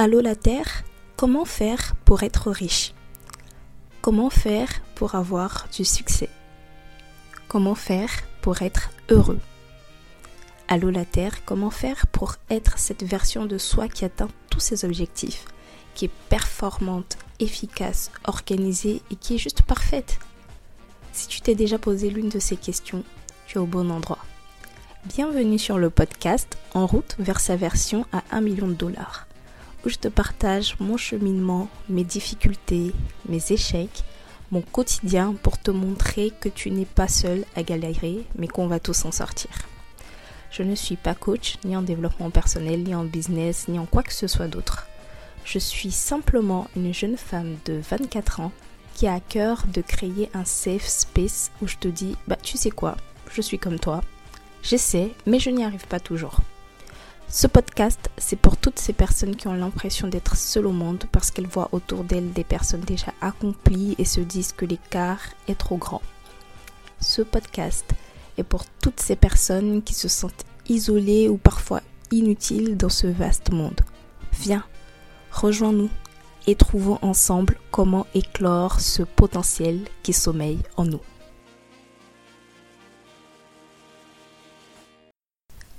Allô la Terre, comment faire pour être riche? Comment faire pour avoir du succès? Comment faire pour être heureux? Allô la Terre, comment faire pour être cette version de soi qui atteint tous ses objectifs, qui est performante, efficace, organisée et qui est juste parfaite? Si tu t'es déjà posé l'une de ces questions, tu es au bon endroit. Bienvenue sur le podcast En route vers sa version à 1 million de dollars où je te partage mon cheminement, mes difficultés, mes échecs, mon quotidien pour te montrer que tu n'es pas seul à galérer, mais qu'on va tous en sortir. Je ne suis pas coach, ni en développement personnel, ni en business, ni en quoi que ce soit d'autre. Je suis simplement une jeune femme de 24 ans qui a à cœur de créer un safe space où je te dis, bah tu sais quoi, je suis comme toi. J'essaie, mais je n'y arrive pas toujours. Ce podcast, c'est pour toutes ces personnes qui ont l'impression d'être seules au monde parce qu'elles voient autour d'elles des personnes déjà accomplies et se disent que l'écart est trop grand. Ce podcast est pour toutes ces personnes qui se sentent isolées ou parfois inutiles dans ce vaste monde. Viens, rejoins-nous et trouvons ensemble comment éclore ce potentiel qui sommeille en nous.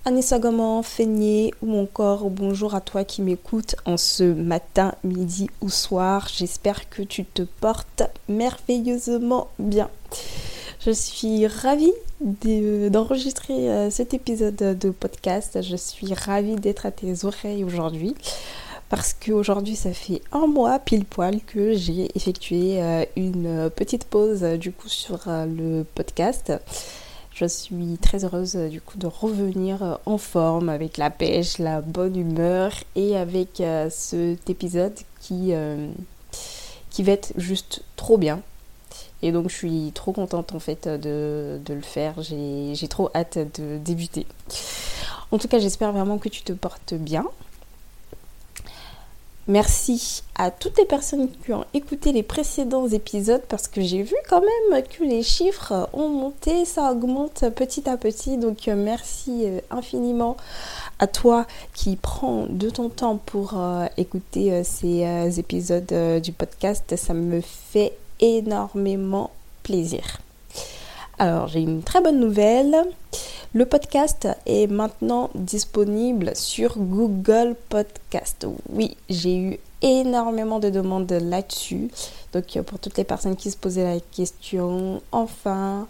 Anissa Goman, Feigné ou encore bonjour à toi qui m'écoutes en ce matin, midi ou soir. J'espère que tu te portes merveilleusement bien. Je suis ravie d'enregistrer euh, cet épisode de podcast. Je suis ravie d'être à tes oreilles aujourd'hui parce qu'aujourd'hui ça fait un mois pile poil que j'ai effectué euh, une petite pause du coup sur euh, le podcast. Je suis très heureuse euh, du coup de revenir euh, en forme avec la pêche, la bonne humeur et avec euh, cet épisode qui, qui va être juste trop bien. Et donc je suis trop contente en fait de, de le faire. J'ai trop hâte de débuter. En tout cas j'espère vraiment que tu te portes bien. Merci à toutes les personnes qui ont écouté les précédents épisodes parce que j'ai vu quand même que les chiffres ont monté, ça augmente petit à petit. Donc euh, merci euh, infiniment à toi qui prends de ton temps pour euh, écouter ces épisodes du podcast. Ça me fait énormément plaisir. Alors j'ai une très bonne nouvelle. Le podcast est maintenant disponible sur Google Podcast. Oui, j'ai eu énormément de demandes là-dessus. Donc euh, pour toutes les personnes qui se posaient la question, enfin,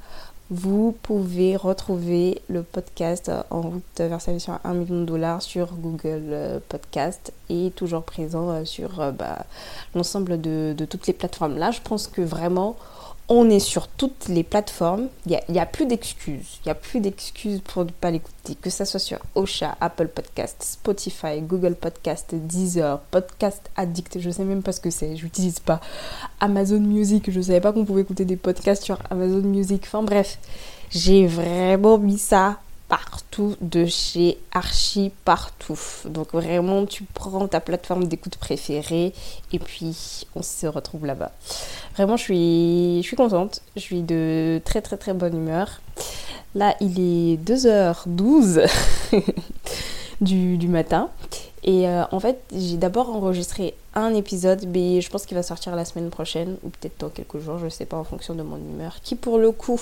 vous pouvez retrouver le podcast en route vers sa mission à 1 million de dollars sur Google euh, Podcast et toujours présent euh, sur bah, l'ensemble de, de, toutes les plateformes. Là, je pense que vraiment on est sur toutes les plateformes. Il n'y a, plus d'excuses. Il n'y a plus d'excuses pour ne pas l'écouter. Que ça soit sur Ocha, Apple Podcast, Spotify, Google Podcast, Deezer, Podcast Addict. Je ne sais même pas ce que c'est. Je n'utilise pas Amazon Music. Je ne savais pas qu'on pouvait écouter des podcasts sur Amazon Music. Enfin bref, j'ai vraiment mis ça partout, de chez Archie partout. Donc vraiment, tu prends ta plateforme d'écoute préférée et puis on se retrouve là-bas. Vraiment, je suis, je suis contente. Je suis de très très très bonne humeur. Là, il est 2h12 du, du, matin. Et euh, en fait, j'ai d'abord enregistré un épisode, mais je pense qu'il va sortir la semaine prochaine, ou peut-être dans quelques jours, je sais pas, en fonction de mon humeur, qui pour le coup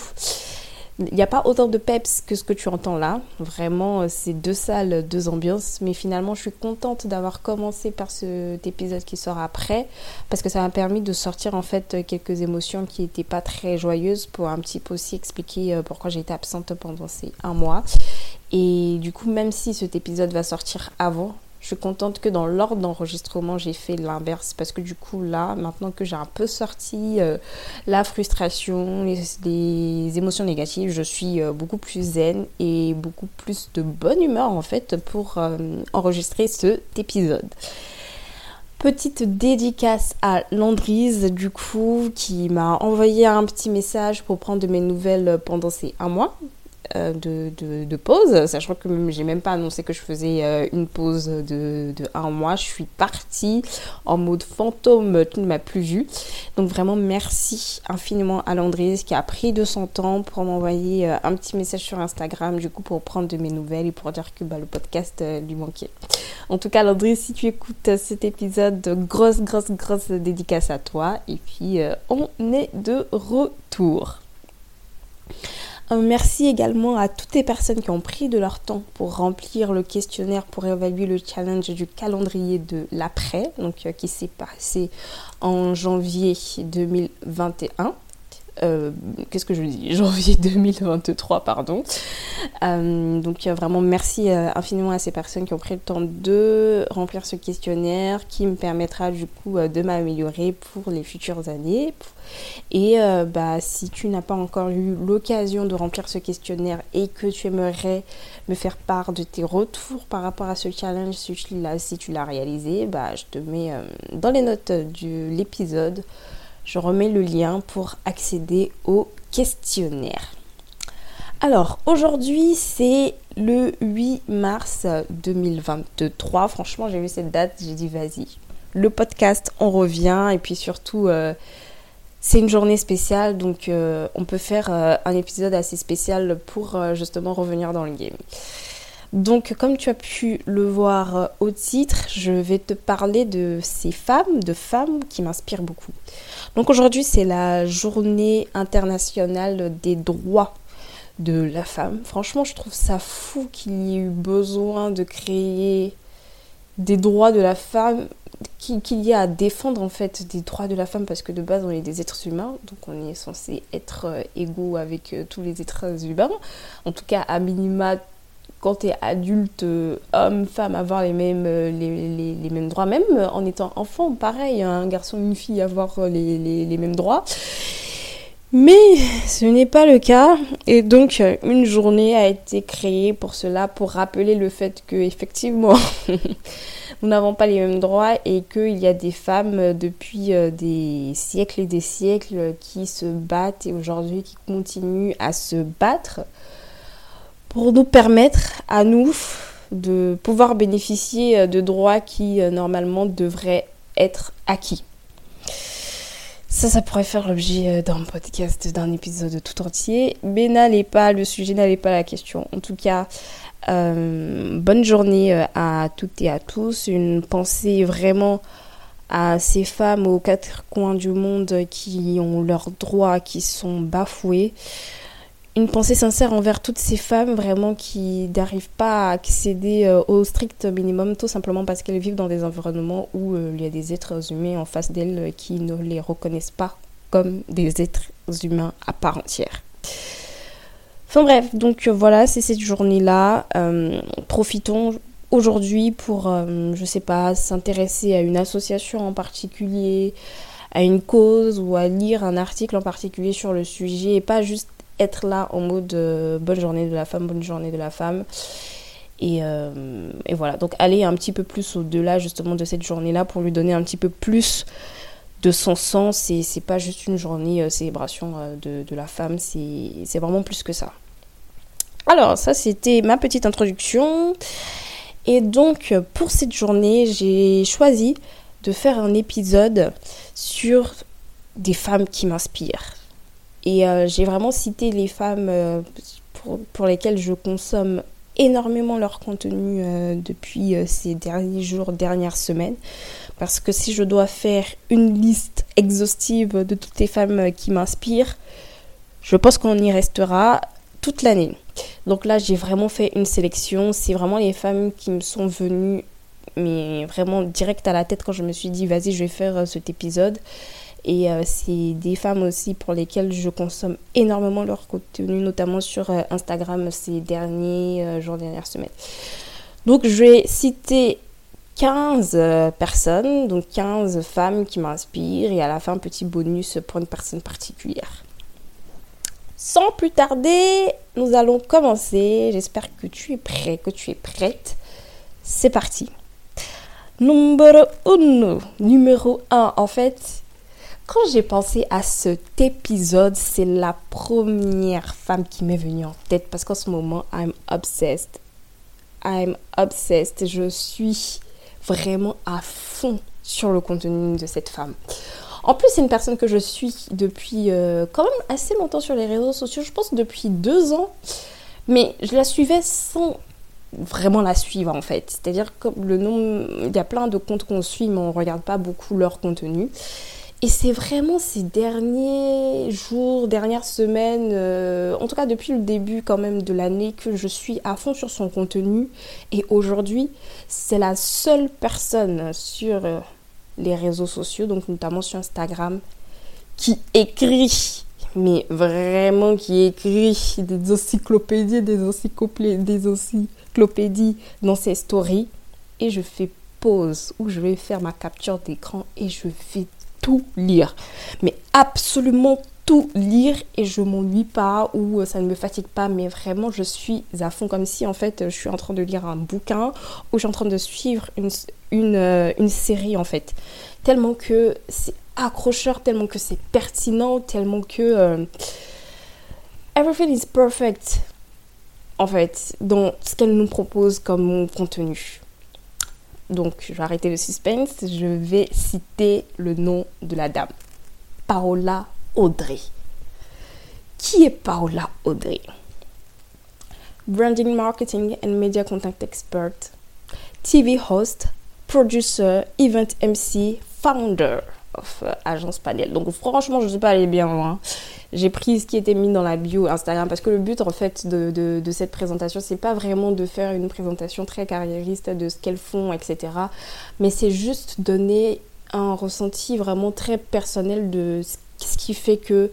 il n'y a pas autant de peps que ce que tu entends là. Vraiment, euh, c'est deux salles, deux ambiances. Mais finalement, je suis contente d'avoir commencé par cet épisode qui sort après. Parce que ça m'a permis de sortir en fait quelques émotions qui n'étaient pas très joyeuses pour un petit peu aussi expliquer euh, pourquoi j'ai été absente pendant ces un mois. Et du coup, même si cet épisode va sortir avant, je suis contente que dans l'ordre d'enregistrement, j'ai fait l'inverse parce que du coup, là, maintenant que j'ai un peu sorti euh, la frustration, les, émotions négatives, je suis euh, beaucoup plus zen et beaucoup plus de bonne humeur en fait pour euh, enregistrer cet épisode. Petite dédicace à Landrise, du coup, qui m'a envoyé un petit message pour prendre de mes nouvelles pendant ces un mois. Euh, de, pause, sachant que j'ai même pas annoncé que je faisais euh, une pause de, un mois. Je suis partie en mode fantôme, tu ne m'as plus vu. Donc vraiment merci infiniment à Landry qui a pris de son temps pour m'envoyer un petit message sur Instagram, du coup pour prendre de mes nouvelles et pour dire que bah, le podcast lui manquait. En tout cas Landry, si tu écoutes cet épisode, grosse, grosse, grosse dédicace à toi. Et puis on est de retour. Merci également à toutes les personnes qui ont pris de leur temps pour remplir le questionnaire pour évaluer le challenge du calendrier de l'après, donc euh, qui s'est passé en janvier 2021. Euh, qu'est-ce que je dis Janvier 2023, pardon. Euh, donc euh, vraiment merci infiniment à ces personnes qui ont pris le temps de remplir ce questionnaire qui me permettra du coup de m'améliorer pour les futures années. Et bah, si tu n'as pas encore eu l'occasion de remplir ce questionnaire et que tu aimerais me faire part de tes retours par rapport à ce challenge, si tu l'as réalisé, bah, je te mets dans les notes de l'épisode je remets le lien pour accéder au questionnaire. Alors aujourd'hui c'est le 8 mars 2023. Franchement j'ai vu cette date, j'ai dit vas-y. Le podcast, on revient et puis surtout euh, c'est une journée spéciale donc euh, on peut faire euh, un épisode assez spécial pour justement revenir dans le game. Donc, comme tu as pu le voir au titre, je vais te parler de ces femmes, de femmes qui m'inspirent beaucoup. Donc aujourd'hui, c'est la journée internationale des droits de la femme. Franchement, je trouve ça fou qu'il y ait eu besoin de créer des droits de la femme, qu'il y ait à défendre en fait des droits de la femme parce que de base on est des êtres humains, donc on est censé être euh, égaux avec euh, tous les êtres humains. En tout cas, à minima, quand tu es adulte, euh, homme, femme, avoir les mêmes, euh, les, mêmes droits, même en étant enfant, pareil, un garçon, une fille, avoir euh, les, mêmes droits. Mais ce n'est pas le cas et donc une journée a été créée pour cela, pour rappeler le fait que effectivement nous n'avons pas les mêmes droits et qu'il y a des femmes depuis des siècles et des siècles qui se battent et aujourd'hui qui continuent à se battre pour nous permettre à nous de pouvoir bénéficier euh, de droits qui euh, normalement devraient être acquis. Ça, ça pourrait faire l'objet euh, d'un podcast, d'un épisode tout entier, mais n'allez pas, le sujet n'allait pas la question. En tout cas, bonne journée à toutes et à tous. Une pensée vraiment à ces femmes aux quatre coins du monde qui ont leurs droits qui sont bafoués une pensée sincère envers toutes ces femmes vraiment qui n'arrivent pas à accéder euh, au strict minimum tout simplement parce qu'elles vivent dans des environnements où euh, il y a des êtres humains en face d'elles euh, qui ne les reconnaissent pas comme des êtres humains à part entière. Enfin bref, donc voilà, c'est cette journée-là. profitons aujourd'hui pour, je sais pas, s'intéresser à une association en particulier, à une cause ou à lire un article en particulier sur le sujet et pas juste être là en mode euh, bonne journée de la femme, bonne journée de la femme. Et, euh, et voilà, donc aller un petit peu plus au-delà justement de cette journée-là pour lui donner un petit peu plus de son sens. Et c'est pas juste une journée euh, célébration de, de, la femme, c'est vraiment plus que ça. Alors, ça c'était ma petite introduction. Et donc, pour cette journée, j'ai choisi de faire un épisode sur des femmes qui m'inspirent. Et euh, j'ai vraiment cité les femmes euh, pour, lesquelles je consomme énormément leur contenu euh, depuis ces derniers jours, dernières semaines. Parce que si je dois faire une liste exhaustive de toutes les femmes qui m'inspirent, je pense qu'on y restera toute l'année. Donc là, j'ai vraiment fait une sélection. C'est vraiment les femmes qui me sont venues, mais vraiment direct à la tête quand je me suis dit, vas-y, je vais faire cet épisode. Et euh, c'est des femmes aussi pour lesquelles je consomme énormément leur contenu, notamment sur euh, Instagram ces derniers euh, jours, dernières semaines. Donc je vais citer 15 personnes, donc 15 femmes qui m'inspirent et à la fin petit bonus pour une personne particulière. Sans plus tarder, nous allons commencer. J'espère que tu es prêt, que tu es prête. C'est parti. Numéro 1. Numéro 1. En fait, Quand j'ai pensé à cet épisode, c'est la première femme qui m'est venue en tête parce qu'en ce moment, I'm obsessed. I'm obsessed. Je suis vraiment à fond sur le contenu de cette femme. En plus, c'est une personne que je suis depuis euh, quand même assez longtemps sur les réseaux sociaux. Je pense depuis deux ans. Mais je la suivais sans vraiment la suivre en fait. C'est-à-dire que le nom, il y a plein de comptes qu'on suit, mais on regarde pas beaucoup leur contenu. Et c'est vraiment ces derniers jours, dernières semaines, euh, en tout cas depuis le début quand même de l'année, que je suis à fond sur son contenu. Et aujourd'hui, c'est la seule personne sur euh, les réseaux sociaux, donc notamment sur Instagram, qui écrit, mais vraiment qui écrit des encyclopédies, des encyclopédies, des encyclopédies dans ses stories. Et je fais pause où je vais faire ma capture d'écran et je fais tout lire. Mais absolument tout lire et je m'ennuie pas ou euh, ça ne me fatigue pas mais vraiment je suis à fond. Comme si en fait je suis en train de lire un bouquin ou je suis en train de suivre une, une, euh, une série en fait. Tellement que c'est accrocheur tellement que c'est pertinent tellement que euh, everything is perfect en fait dans ce qu'elle nous propose comme contenu donc, je vais arrêter le suspense. Je vais citer le nom de la dame. Paola Audrey. Qui est Paola Audrey? Branding, marketing and media contact expert, TV host, producer, event MC, founder of uh, Agence Panel. Donc franchement, je ne suis pas allée bien loin. J'ai pris ce qui était mis dans la bio Instagram parce que le but en fait de, cette présentation c'est pas vraiment de faire une présentation très carriériste de ce qu'elles font etc mais c'est juste donner un ressenti vraiment très personnel de ce qui fait que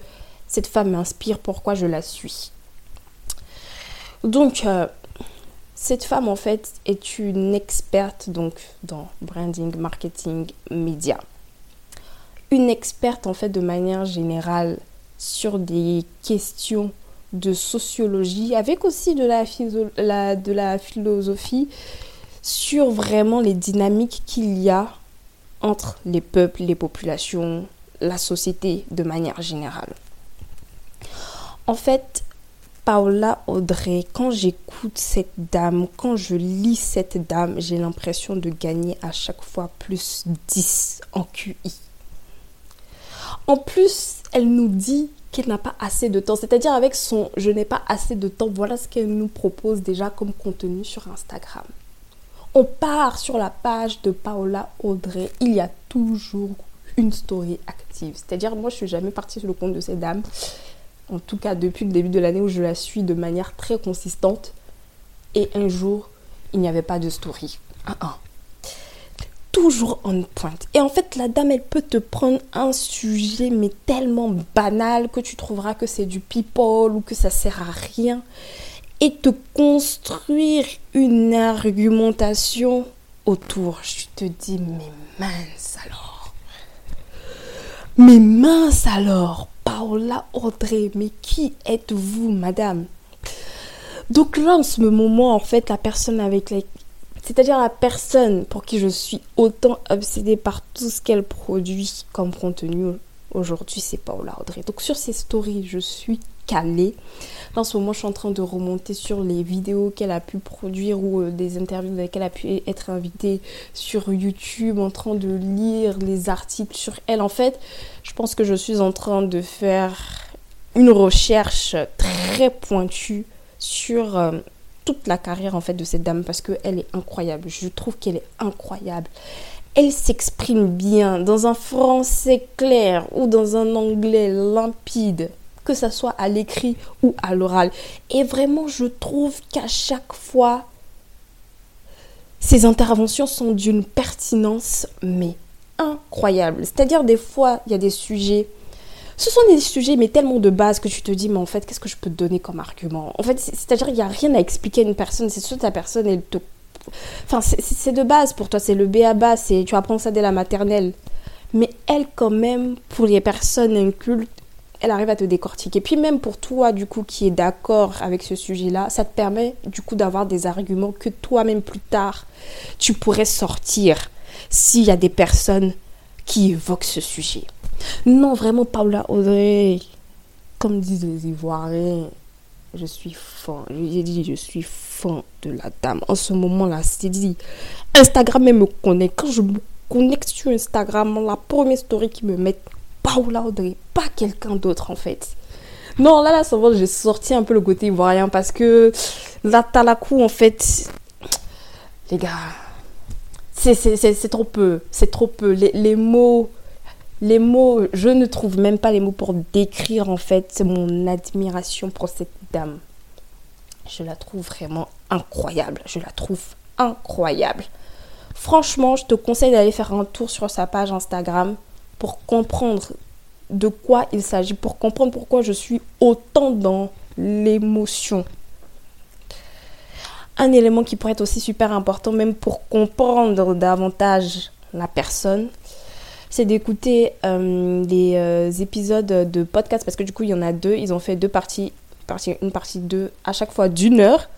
cette femme m'inspire pourquoi je la suis. Donc euh, cette femme en fait est une experte donc dans branding marketing média une experte en fait de manière générale sur des questions de sociologie, avec aussi de la, de la philosophie, sur vraiment les dynamiques qu'il y a entre les peuples, les populations, la société de manière générale. En fait, Paola Audrey, quand j'écoute cette dame, quand je lis cette dame, j'ai l'impression de gagner à chaque fois plus 10 en QI. En plus, elle nous dit qu'elle n'a pas assez de temps. C'est-à-dire avec son je n'ai pas assez de temps, voilà ce qu'elle nous propose déjà comme contenu sur Instagram. On part sur la page de Paola Audrey, il y a toujours une story active. C'est-à-dire moi je suis jamais partie sur le compte de cette dame. En tout cas depuis le début de l'année où je la suis de manière très consistante. Et un jour, il n'y avait pas de story. Ah, ah toujours en pointe. Et en fait, la dame, elle peut te prendre un sujet, mais tellement banal que tu trouveras que c'est du people ou que ça sert à rien. Et te construire une argumentation autour. Je te dis, mais mince alors. Mais mince alors. Paola Audrey, mais qui êtes-vous, madame? Donc là, en ce moment, en fait, la personne avec laquelle c'est-à-dire la personne pour qui je suis autant obsédée par tout ce qu'elle produit comme contenu aujourd'hui, c'est Paola Audrey. Donc sur ces stories, je suis calée. En ce moment, je suis en train de remonter sur les vidéos qu'elle a pu produire ou euh, des interviews avec lesquelles elle a pu être invitée sur YouTube, en train de lire les articles sur elle. En fait, je pense que je suis en train de faire une recherche très pointue sur euh, toute la carrière en fait de cette dame parce qu'elle est incroyable. Je trouve qu'elle est incroyable. Elle s'exprime bien dans un français clair ou dans un anglais limpide, que ce soit à l'écrit ou à l'oral. Et vraiment, je trouve qu'à chaque fois, ses interventions sont d'une pertinence mais incroyable. C'est-à-dire des fois, il y a des sujets ce sont des sujets, mais tellement de base que tu te dis, mais en fait, qu'est-ce que je peux te donner comme argument? En fait, c'est-à-dire, il n'y a rien à expliquer à une personne. C'est soit ta personne, elle te. Enfin, c'est de base pour toi, c'est le B à bas, tu apprends ça dès la maternelle. Mais elle, quand même, pour les personnes incultes, elle arrive à te décortiquer. Puis même pour toi, du coup, qui est d'accord avec ce sujet-là, ça te permet, du coup, d'avoir des arguments que toi-même, plus tard, tu pourrais sortir s'il y a des personnes qui évoquent ce sujet. Non, vraiment, Paula Audrey. Comme disent les Ivoiriens, je suis fan. J'ai dit, je suis fan de la dame. En ce moment-là, c'est dit. Instagram même me connaît. Quand je me connecte sur Instagram, la première story qui me met Paula Audrey, pas quelqu'un d'autre en fait. Non, là, là, ça va, j'ai sorti un peu le côté ivoirien parce que la Talakou, en fait, les gars, c'est trop peu. C'est trop peu. Les, mots, les mots, je ne trouve même pas les mots pour décrire, en fait, mon admiration pour cette dame. Je la trouve vraiment incroyable. Je la trouve incroyable. Franchement, je te conseille d'aller faire un tour sur sa page Instagram pour comprendre de quoi il s'agit, pour comprendre pourquoi je suis autant dans l'émotion. Un élément qui pourrait être aussi super important, même pour comprendre davantage la personne, c'est d'écouter euh, les euh, épisodes de podcast, parce que du coup, il y en a deux, ils ont fait deux parties, partie, une partie deux, à chaque fois d'une heure.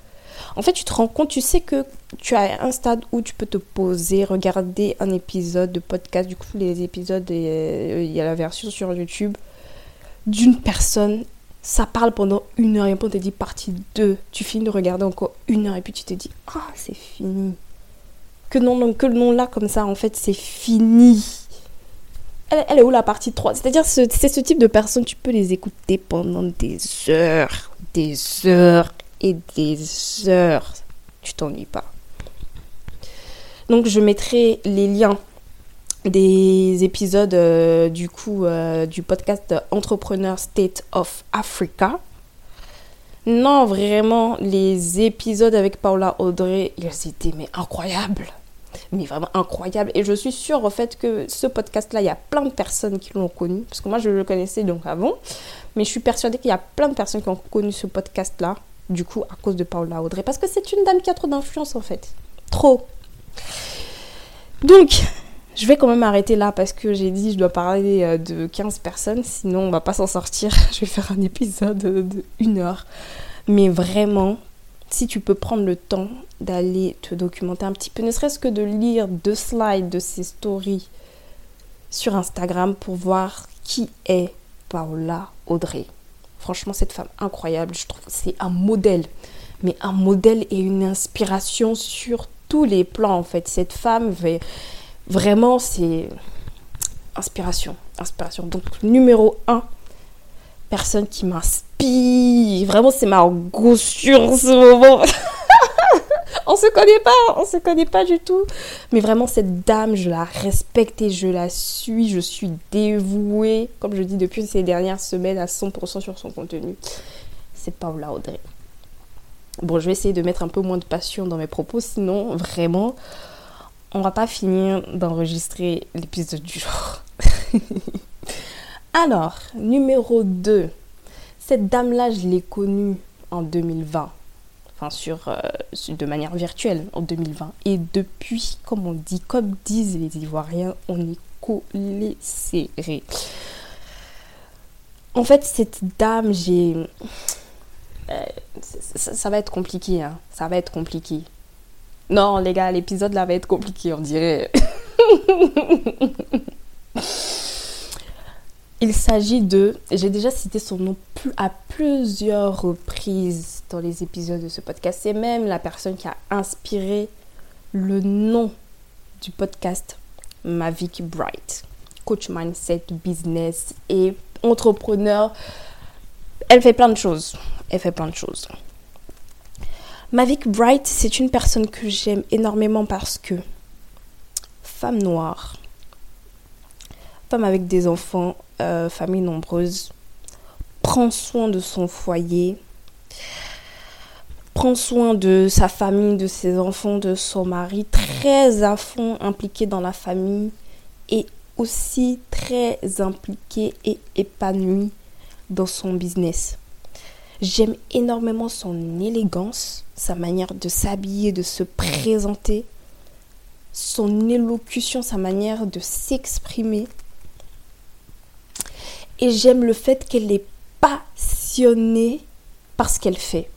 En fait, tu te rends compte, tu sais que tu as un stade où tu peux te poser, regarder un épisode de podcast. Du coup, les épisodes, euh, il y a la version sur YouTube d'une personne. Ça parle pendant une heure et on te dit partie 2. Tu finis de regarder encore une heure et puis tu te dis, ah, c'est fini. Que non, que le nom là, comme ça, en fait, c'est fini. Elle, est où la partie 3 C'est-à-dire, c'est ce type de personnes, tu peux les écouter pendant des heures, des heures et des heures. Tu t'ennuies pas. Donc je mettrai les liens des épisodes euh, du coup euh, du podcast Entrepreneur State of Africa. Non, vraiment, les épisodes avec Paula Audrey, ils étaient mais incroyables. Mais vraiment incroyables. Et je suis sûre au fait que ce podcast-là, il y a plein de personnes qui l'ont connu. Parce que moi, je le connaissais donc avant. Mais je suis persuadée qu'il y a plein de personnes qui ont connu ce podcast-là du coup, à cause de Paula Audrey. Parce que c'est une dame qui a trop d'influence, en fait. Trop. Donc, je vais quand même arrêter là parce que j'ai dit je dois parler euh, de 15 personnes, sinon on va pas s'en sortir. Je vais faire un épisode de une heure. Mais vraiment, si tu peux prendre le temps d'aller te documenter un petit peu, ne serait-ce que de lire deux slides de ces stories sur Instagram pour voir qui est Paula Audrey. Franchement, cette femme incroyable, je trouve que c'est un modèle. Mais un modèle et une inspiration sur tous les plans, en fait. Cette femme, vraiment, c'est inspiration. Inspiration. Donc, numéro un, personne qui m'inspire. Vraiment, c'est ma gossure en ce moment. on se connaît pas, on se connaît pas du tout. Mais vraiment, cette dame, je la respecte et je la suis. Je suis dévouée, comme je dis depuis ces dernières semaines, à 100% sur son contenu. C'est Paula Audrey. Bon, je vais essayer de mettre un peu moins de passion dans mes propos, sinon, vraiment, on va pas finir d'enregistrer l'épisode du jour. Alors, numéro 2. Cette dame-là, je l'ai connue en 2020 enfin sur, euh, de manière virtuelle en 2020. Et depuis, comme on dit, comme disent les Ivoiriens, on est collé serré. En fait, cette dame, j'ai... Euh, ça, va être compliqué, hein. Ça va être compliqué. Non, les gars, l'épisode là va être compliqué, on dirait. Il s'agit de, j'ai déjà cité son nom à plusieurs reprises dans les épisodes de ce podcast. C'est même la personne qui a inspiré le nom du podcast Mavic Bright. Coach mindset, business et entrepreneur. Elle fait plein de choses. Elle fait plein de choses. Mavic Bright, c'est une personne que j'aime énormément parce que femme noire, femme avec des enfants, euh, famille nombreuse, prend soin de son foyer, prend soin de sa famille, de ses enfants, de son mari, très à fond impliqué dans la famille et aussi très impliqué et épanoui dans son business. J'aime énormément son élégance, sa manière de s'habiller, de se présenter, son élocution, sa manière de s'exprimer. Et j'aime le fait qu'elle est passionnée par ce qu'elle fait.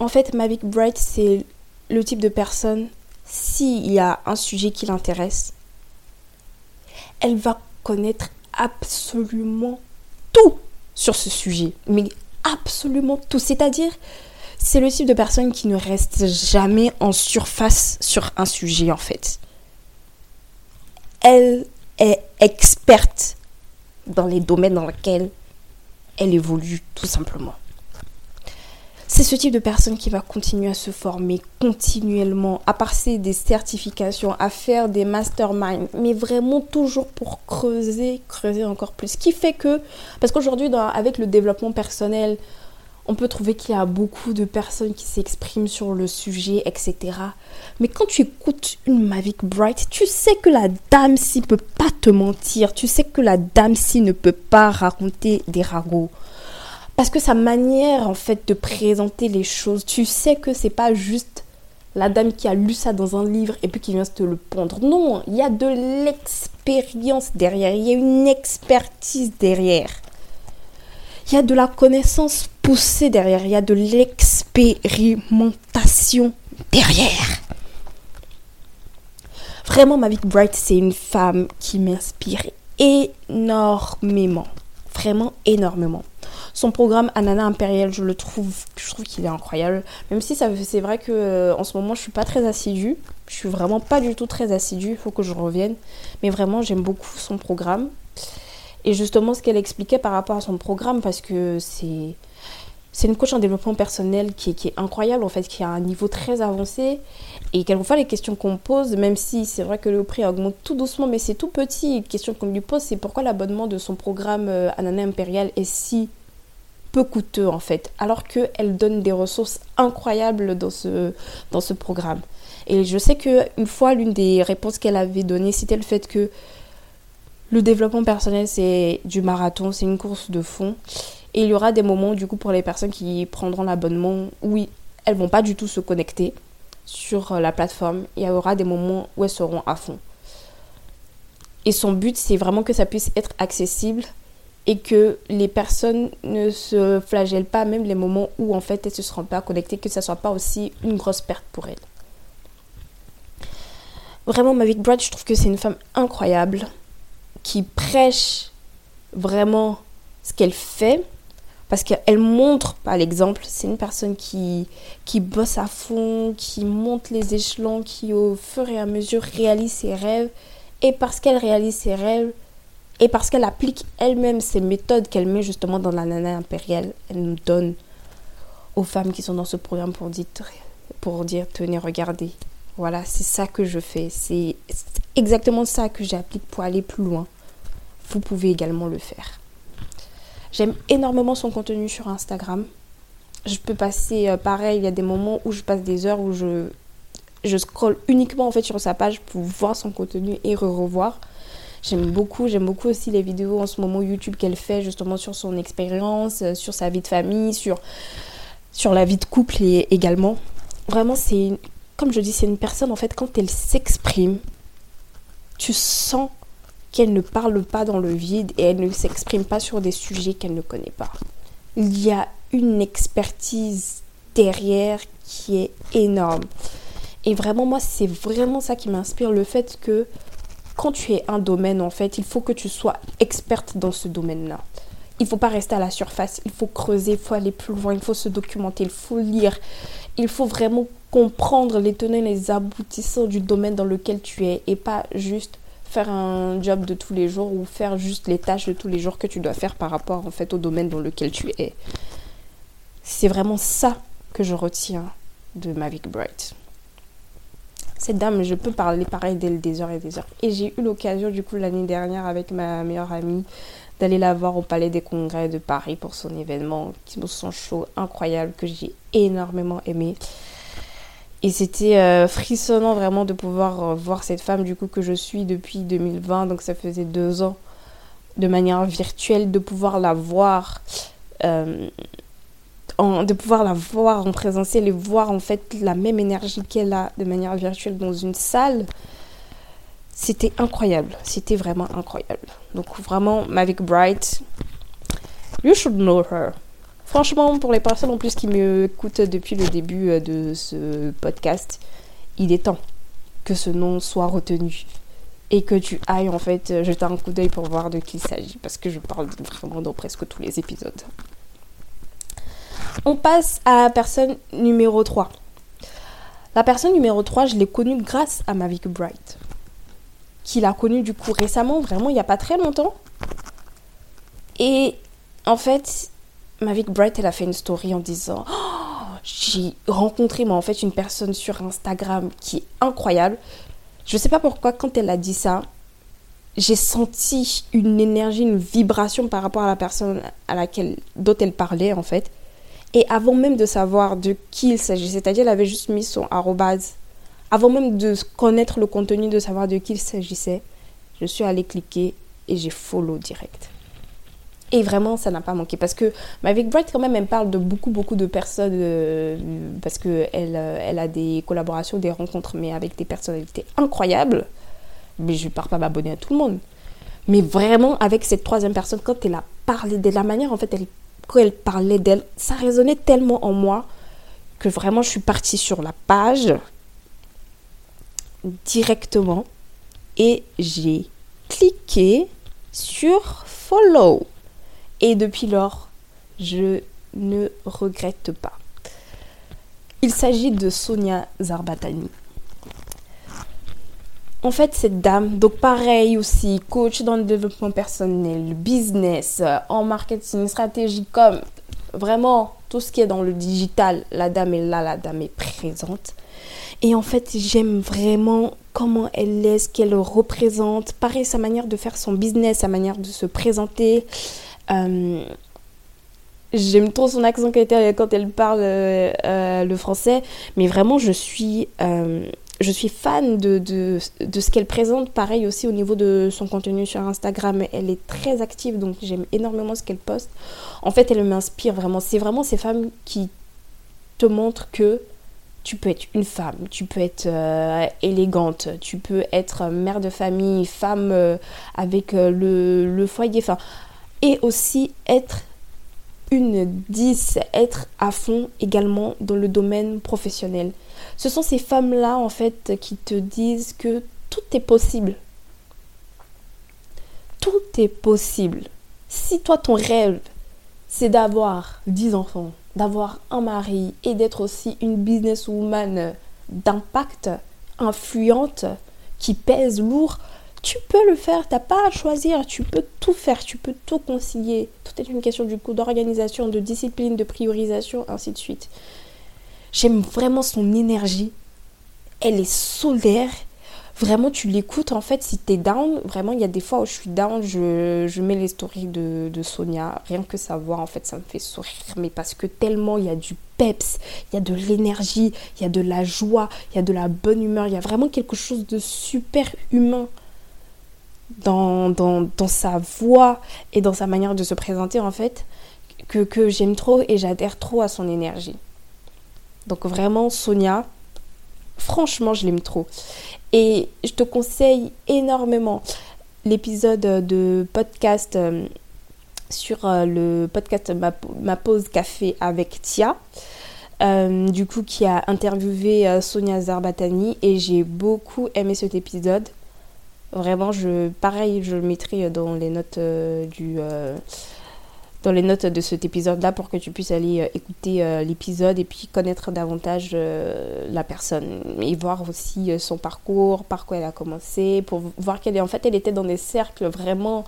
En fait, Mavic Bright, c'est le type de personne, s'il y a un sujet qui l'intéresse, elle va connaître absolument tout sur ce sujet. Mais absolument tout. C'est-à-dire, c'est le type de personne qui ne reste jamais en surface sur un sujet, en fait. Elle est experte dans les domaines dans lesquels elle évolue, tout simplement. C'est ce type de personne qui va continuer à se former continuellement, à passer des certifications, à faire des masterminds, mais vraiment toujours pour creuser, creuser encore plus. Ce qui fait que, parce qu'aujourd'hui, avec le développement personnel, on peut trouver qu'il y a beaucoup de personnes qui s'expriment sur le sujet, etc. Mais quand tu écoutes une Mavic Bright, tu sais que la dame ci peut pas te mentir. Tu sais que la dame ci ne peut pas raconter des ragots. Parce que sa manière, en fait, de présenter les choses, tu sais que c'est pas juste la dame qui a lu ça dans un livre et puis qui vient te le pondre. Non, il y a de l'expérience derrière, il y a une expertise derrière. Il y a de la connaissance poussée derrière, il y a de l'expérimentation derrière. Vraiment, Mavic Bright, c'est une femme qui m'inspire énormément. Vraiment énormément. Son programme Anana Impérial, je le trouve, je trouve qu'il est incroyable. Même si c'est vrai que euh, en ce moment je suis pas très assidue. Je suis vraiment pas du tout très assidue. Il faut que je revienne. Mais vraiment j'aime beaucoup son programme. Et justement ce qu'elle expliquait par rapport à son programme, parce que c'est c'est une coach en développement personnel qui, qui, est incroyable en fait, qui a un niveau très avancé et quelquefois les questions qu'on pose, même si c'est vrai que le prix augmente tout doucement, mais c'est tout petit, une question qu'on lui pose, c'est pourquoi l'abonnement de son programme euh, Anana Impérial est si peu coûteux en fait, alors qu'elle donne des ressources incroyables dans ce, dans ce programme. Et je sais qu'une fois, l'une des réponses qu'elle avait données, c'était le fait que le développement personnel, c'est du marathon, c'est une course de fond. Et il y aura des moments, du coup, pour les personnes qui prendront l'abonnement, où elles vont pas du tout se connecter sur euh, la plateforme. Il y aura des moments où elles seront à fond. Et son but, c'est vraiment que ça puisse être accessible et que les personnes ne se flagellent pas, même les moments où en fait elles se seront pas connectées, que ça ne soit pas aussi une grosse perte pour elles. Vraiment, Mavic Brad, je trouve que c'est une femme incroyable qui prêche vraiment ce qu'elle fait parce qu'elle montre par l'exemple. C'est une personne qui, qui bosse à fond, qui monte les échelons, qui au fur et à mesure réalise ses rêves. Et parce qu'elle réalise ses rêves, et parce qu'elle applique elle-même ces méthodes qu'elle met justement dans la nana impériale, elle nous donne aux femmes qui sont dans ce programme pour dire, tenez, regardez. Voilà, c'est ça que je fais. C'est exactement ça que j'applique pour aller plus loin. Vous pouvez également le faire. J'aime énormément son contenu sur Instagram. Je peux passer, euh, pareil, il y a des moments où je passe des heures où je, je scroll uniquement en fait sur sa page pour voir son contenu et re-revoir. J'aime beaucoup, j'aime beaucoup aussi les vidéos en ce moment YouTube qu'elle fait justement sur son expérience, euh, sur sa vie de famille, sur, sur la vie de couple et également. Vraiment, c'est, comme je dis, c'est une personne en fait, quand elle s'exprime, tu sens qu'elle ne parle pas dans le vide et elle ne s'exprime pas sur des sujets qu'elle ne connaît pas. Il y a une expertise derrière qui est énorme. Et vraiment, moi, c'est vraiment ça qui m'inspire, le fait que quand tu es un domaine, en fait, il faut que tu sois experte dans ce domaine-là. Il ne faut pas rester à la surface, il faut creuser, il faut aller plus loin, il faut se documenter, il faut lire. Il faut vraiment comprendre les tenants et les aboutissants du domaine dans lequel tu es et pas juste faire un job de tous les jours ou faire juste les tâches de tous les jours que tu dois faire par rapport en fait au domaine dans lequel tu es. C'est vraiment ça que je retiens de Mavic Bright cette dame, je peux parler pareil d'elle des heures et des heures. Et j'ai eu l'occasion, du coup, l'année dernière, avec ma meilleure amie, d'aller la voir au Palais des Congrès de Paris pour son événement, qui me son show incroyable que j'ai énormément aimé. Et c'était euh, frissonnant vraiment de pouvoir euh, voir cette femme, du coup, que je suis depuis 2020, donc ça faisait deux ans, de manière virtuelle, de pouvoir la voir. Euh, de pouvoir la voir en présentiel et voir en fait la même énergie qu'elle a de manière virtuelle dans une salle, c'était incroyable. C'était vraiment incroyable. Donc vraiment, Mavic Bright, you should know her. Franchement, pour les personnes en plus qui me écoutent depuis le début euh, de ce podcast, il est temps que ce nom soit retenu. et que tu ailles en fait jeter un coup d'œil pour voir de qui il s'agit parce que je parle vraiment dans presque tous les épisodes. On passe à la personne numéro 3. La personne numéro 3, je l'ai connue grâce à Mavic Bright. Qui l'a connue du coup récemment, vraiment il n'y a pas très longtemps. Et en fait, Mavic Bright, elle a fait une story en disant oh, J'ai rencontré moi en fait une personne sur Instagram qui est incroyable. Je ne sais pas pourquoi quand elle a dit ça, j'ai senti une énergie, une vibration par rapport à la personne à laquelle dont elle parlait en fait. Et avant même de savoir de qui il s'agit, c'est-à-dire elle avait juste mis son arrobase, avant même de connaître le contenu, de savoir de qui il s'agissait, je suis allée cliquer et j'ai follow direct. Et vraiment, ça n'a pas manqué. Parce que Mavic Bright, quand même, elle parle de beaucoup, beaucoup de personnes. Euh, parce qu'elle euh, elle a des collaborations, des rencontres, mais avec des personnalités incroyables. Mais je ne pars pas m'abonner à tout le monde. Mais vraiment, avec cette troisième personne, quand elle a parlé de la manière, en fait, elle quand elle parlait d'elle, ça résonnait tellement en moi que vraiment je suis partie sur la page directement et j'ai cliqué sur follow. Et depuis lors, je ne regrette pas. Il s'agit de Sonia Zarbatani. En fait, cette dame, donc pareil aussi, coach dans le développement personnel, business, euh, en marketing, stratégie, comme vraiment tout ce qui est dans le digital, la dame est là, la dame est présente. Et en fait, j'aime vraiment comment elle est, ce qu'elle représente. Pareil, sa manière de faire son business, sa manière de se présenter. Euh, j'aime trop son accent quand elle parle euh, le français. Mais vraiment, je suis je suis fan de, de, de ce qu'elle présente. Pareil aussi au niveau de son contenu sur Instagram. Elle est très active, donc j'aime énormément ce qu'elle poste. En fait, elle m'inspire vraiment. C'est vraiment ces femmes qui te montrent que tu peux être une femme, tu peux être euh, élégante, tu peux être mère de famille, femme euh, avec euh, le, le, foyer, enfin, et aussi être une 10, être à fond également dans le domaine professionnel. Ce sont ces femmes-là, en fait, qui te disent que tout est possible. Tout est possible. Si toi, ton rêve, c'est d'avoir 10 enfants, d'avoir un mari et d'être aussi une businesswoman d'impact, influente, qui pèse lourd, tu peux le faire, t'as pas à choisir, tu peux tout faire, tu peux tout concilier. Tout est une question du coup d'organisation, de discipline, de priorisation, ainsi de suite. J'aime vraiment son énergie. Elle est solaire. Vraiment, tu l'écoutes. En fait, si tu es down, vraiment, il y a des fois où je suis down, je, mets les stories de, Sonia. Rien que savoir, en fait, ça me fait sourire. Mais parce que tellement il y a du peps, il y a de l'énergie, il y a de la joie, il y a de la bonne humeur. Il y a vraiment quelque chose de super humain dans, dans, sa voix et dans sa manière de se présenter, en fait, que, que j'aime trop et j'adhère trop à son énergie. Donc vraiment, Sonia, franchement, je l'aime trop. Et je te conseille énormément l'épisode de podcast euh, sur euh, le podcast ma, pause café avec Tia. Euh, du coup, qui a interviewé Sonia Zarbatani et j'ai beaucoup aimé cet épisode. Vraiment, je, pareil, je le mettrai dans les notes du, dans les notes de cet épisode-là pour que tu puisses aller euh, écouter euh, l'épisode et puis connaître davantage euh, la personne et voir aussi son parcours, par quoi elle a commencé, pour voir qu'elle est en fait elle était dans des cercles vraiment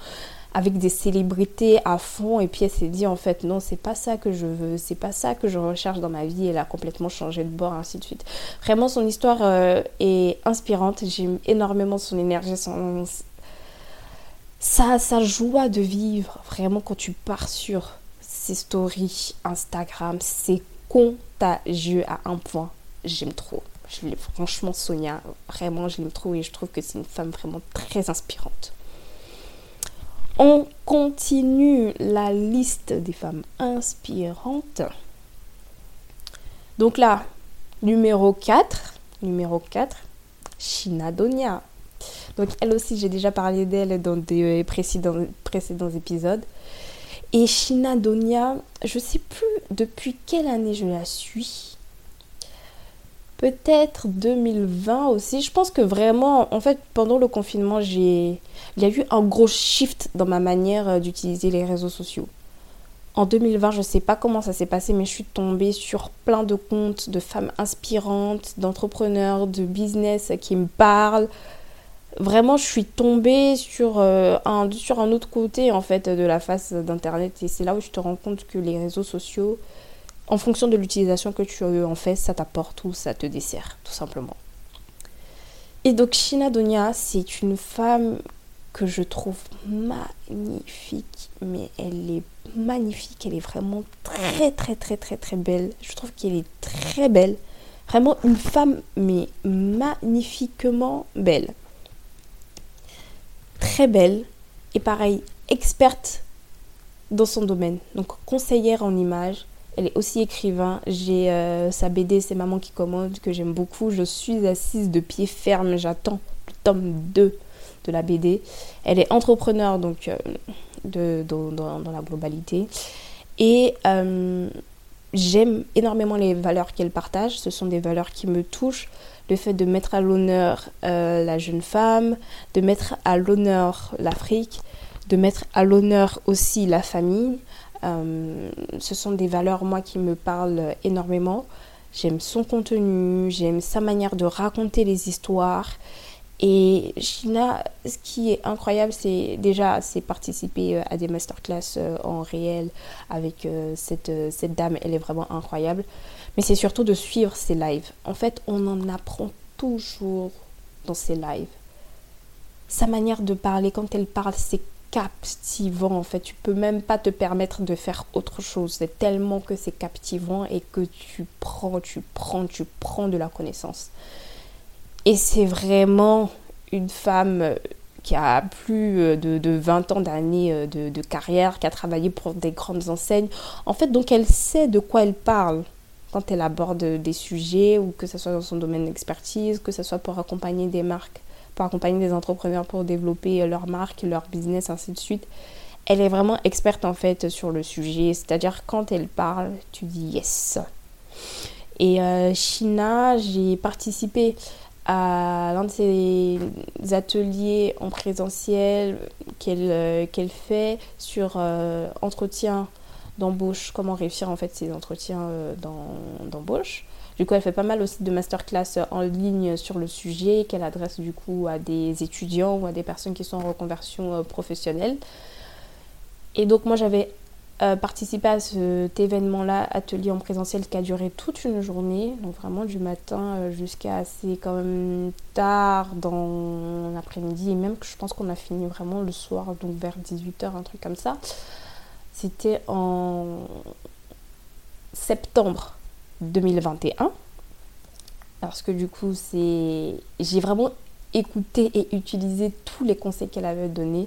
avec des célébrités à fond et puis elle s'est dit en fait non c'est pas ça que je veux c'est pas ça que je recherche dans ma vie. Elle a complètement changé de bord ainsi de suite. Vraiment son histoire est inspirante. J'aime énormément son énergie son, sa joie de vivre, vraiment quand tu pars sur ses stories Instagram, c'est contagieux à un point. J'aime trop. Je franchement, Sonia, vraiment, je l'aime trop et je trouve que c'est une femme vraiment très inspirante. On continue la liste des femmes inspirantes. Donc là, numéro 4, numéro 4, Shina Donia. Donc elle aussi, j'ai déjà parlé d'elle dans des précédents, précédents épisodes. Et Shina Donia, je sais plus depuis quelle année je la suis. peut-être 2020 aussi. Je pense que vraiment, en fait, pendant le confinement, j'ai, il y a eu un gros shift dans ma manière euh, d'utiliser les réseaux sociaux. En 2020, je ne sais pas comment ça s'est passé, mais je suis tombée sur plein de comptes de femmes inspirantes, d'entrepreneurs, de business qui me parlent. Vraiment, je suis tombée sur, euh, un, sur un autre côté en fait de la face d'Internet et c'est là où je te rends compte que les réseaux sociaux, en fonction de l'utilisation que tu en fais, ça t'apporte ou ça te dessert, tout simplement. Et donc, Shina Donia, c'est une femme que je trouve magnifique, mais elle est magnifique, elle est vraiment très très très très très belle. Je trouve qu'elle est très belle. Vraiment une femme, mais magnifiquement belle. Très belle. Et pareil, experte dans son domaine. Donc conseillère en images. Elle est aussi écrivain. J'ai euh, sa BD, c'est Maman qui commande, que j'aime beaucoup. Je suis assise de pied ferme. J'attends le tome 2 de la BD. Elle est entrepreneur donc euh, dans, la globalité. Et euh, j'aime énormément les valeurs qu'elle partage. Ce sont des valeurs qui me touchent. Le fait de mettre à l'honneur euh, la jeune femme, de mettre à l'honneur l'Afrique, de mettre à l'honneur aussi la famille. ce sont des valeurs, moi, qui me parlent énormément. J'aime son contenu, j'aime sa manière de raconter les histoires. Et China, ce qui est incroyable, c'est déjà c'est participer euh, à des masterclass euh, en réel avec euh, cette, cette dame, elle est vraiment incroyable. Mais c'est surtout de suivre ses lives. En fait, on en apprend toujours dans ses lives. Sa manière de parler, quand elle parle, c'est captivant en fait. Tu peux même pas te permettre de faire autre chose. C'est tellement que c'est captivant et que tu prends, tu prends, tu prends de la connaissance. Et c'est vraiment une femme euh, qui a plus euh, de, 20 ans d'années euh, de, carrière, qui a travaillé pour des grandes enseignes. En fait, donc elle sait de quoi elle parle quand elle aborde des sujets, ou que ce soit dans son domaine d'expertise, que ce soit pour accompagner des marques, pour accompagner des entrepreneurs pour développer leur marque, leur business, ainsi de suite. Elle est vraiment experte en fait sur le sujet, c'est-à-dire quand elle parle, tu dis yes. Et euh, j'ai participé à l'un de ces ateliers en présentiel qu'elle euh, fait sur euh, entretien d'embauche, comment réussir en fait ces entretiens euh, d'embauche. Du coup, elle fait pas mal aussi de masterclass en ligne sur le sujet qu'elle adresse du coup à des étudiants ou à des personnes qui sont en reconversion professionnelle. Et donc moi j'avais euh, participer à cet événement-là, atelier en présentiel qui a duré toute une journée, donc vraiment du matin euh, jusqu'à assez quand même tard dans l'après-midi, et même que je pense qu'on a fini vraiment le soir, donc vers 18h, un truc comme ça. C'était en septembre 2021, parce que du coup, c'est j'ai vraiment écouté et utilisé tous les conseils qu'elle avait donnés